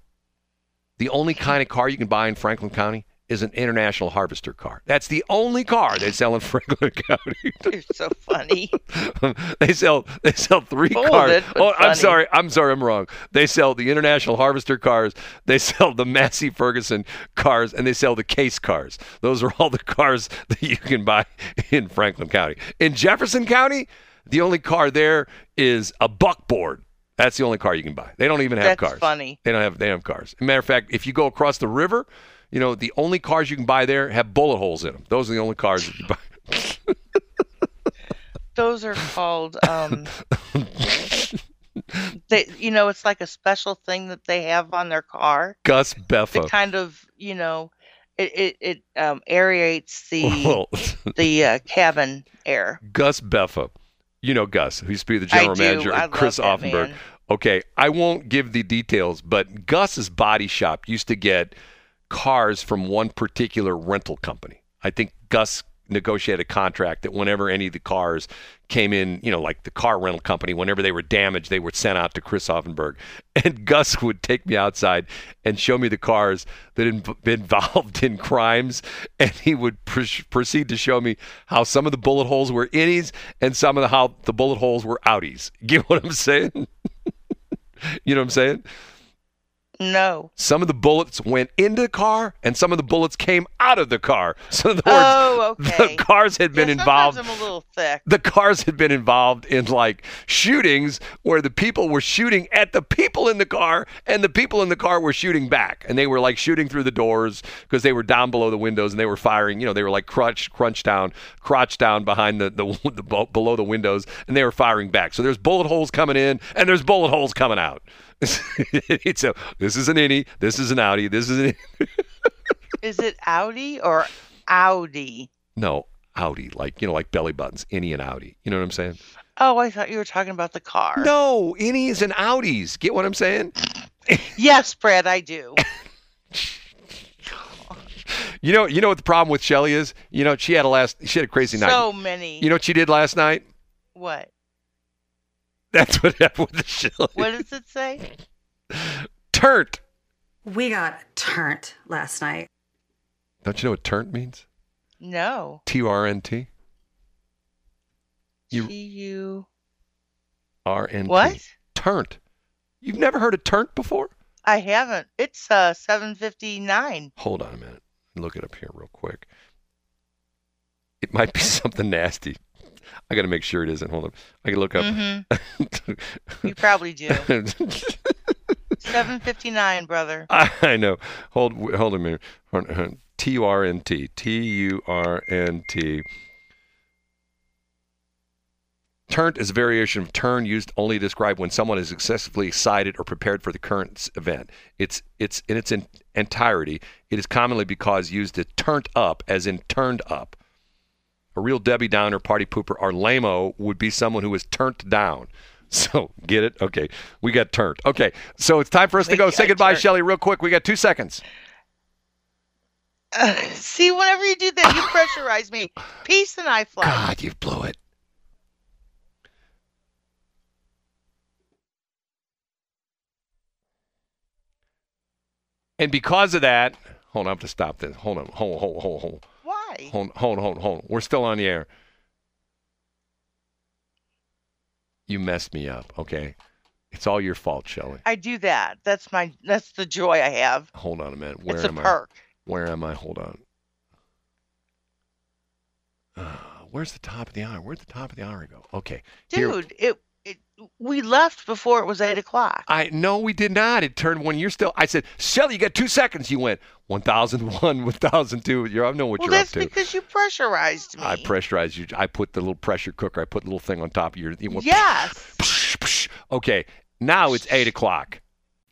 D: the only kind of car you can buy in Franklin County is an International Harvester car. That's the only car they sell in Franklin County.
C: You're so funny.
D: they sell they sell three cars. Oh, I'm sorry. I'm sorry. I'm wrong. They sell the International Harvester cars. They sell the Massey Ferguson cars, and they sell the Case cars. Those are all the cars that you can buy in Franklin County. In Jefferson County, the only car there is a buckboard. That's the only car you can buy. They don't even have
C: That's
D: cars.
C: funny.
D: They don't have. They don't have cars. Matter of fact, if you go across the river, you know the only cars you can buy there have bullet holes in them. Those are the only cars that you buy.
C: Those are called um they you know, it's like a special thing that they have on their car.
D: Gus Beffa.
C: kind of, you know, it it, it um aerates the the uh, cabin air.
D: Gus Beffa. You know Gus, who used to be the general
C: do.
D: manager
C: I
D: Chris Offenberg.
C: man.
D: Okay, I won't give the details, but Gus's body shop used to get cars from one particular rental company. I think Gus negotiated a contract that whenever any of the cars came in, you know, like the car rental company, whenever they were damaged, they were sent out to Chris Offenberg. And Gus would take me outside and show me the cars that had been involved in crimes. And he would pr- proceed to show me how some of the bullet holes were innies and some of the how the bullet holes were outies. Get what I'm saying? you know what I'm saying?
C: No.
D: Some of the bullets went into the car, and some of the bullets came out of the car. So, in other
C: Oh,
D: words,
C: okay.
D: the cars had been
C: yeah,
D: involved.
C: I'm a little thick.
D: The cars had been involved in like shootings where the people were shooting at the people in the car, and the people in the car were shooting back, and they were like shooting through the doors because they were down below the windows, and they were firing. You know, they were like crunch, crunch down, crotch down behind the, the, the below the windows, and they were firing back. So there's bullet holes coming in, and there's bullet holes coming out. it's a this is an innie, this is an outie, this is an
C: Is it Audi or Audi?
D: no outie, like you know, like belly buttons, innie and outie. You know what I'm saying?
C: Oh, I thought you were talking about the car.
D: No, innies and outies. Get what I'm saying?
C: Yes, Brad, I do.
D: You know, you know what the problem with Shelly is? You know, she had a last, she had a crazy night.
C: so many.
D: You know what she did last night?
C: what?
D: That's what happened with the Shelly.
C: What does it say?
D: Turnt.
F: We got turnt last night.
D: Don't you know what turnt means?
C: No.
D: T U R N T. You-
C: T U.
D: R N T.
C: What?
D: Turnt. You've never heard of turnt before?
C: I haven't. It's uh 7:59.
D: Hold on a minute. Look it up here real quick. It might be something nasty. I got to make sure it isn't. Hold on. I can look up.
C: Mm-hmm. You probably do. 7:59, brother.
D: I know. Hold hold a minute. T U R N T. T U R N T. Turnt is a variation of turn used only to describe when someone is excessively excited or prepared for the current event. It's it's in its en- entirety. It is commonly because used to turned up, as in turned up. A real Debbie Downer, party pooper, or lamo would be someone who is turned down. So get it? Okay, we got turned. Okay, so it's time for us to go. Say goodbye,
C: turned.
D: Shelly, real quick. We got two seconds.
C: Uh, see, whenever you do that, you pressurize me. Peace and I fly.
D: God, you blew it. And because of that, hold on, I have to stop this. Hold on, hold, hold, hold, hold, Hold, hold, hold, hold. We're still on the air. You messed me up, okay? It's all your fault, Shelly.
C: I do that. That's my. That's the joy I have.
D: Hold on a minute. Where
C: it's a
D: am I?
C: perk.
D: Where am I? Hold on. Uh, where's the top of the hour? Where'd the top of the hour go? Okay. here-
C: Dude, it, it. We left before it was eight o'clock.
D: I no, we did not. It turned when you're still. I said, Shelly, you got two seconds. You went one thousand one, one thousand two. You're, I know what
C: well,
D: you're up to.
C: that's because you pressurized me.
D: I pressurized you. I put the little pressure cooker. I put the little thing on top of your. You went,
C: Yes.
D: psh, psh. Okay, now it's eight o'clock.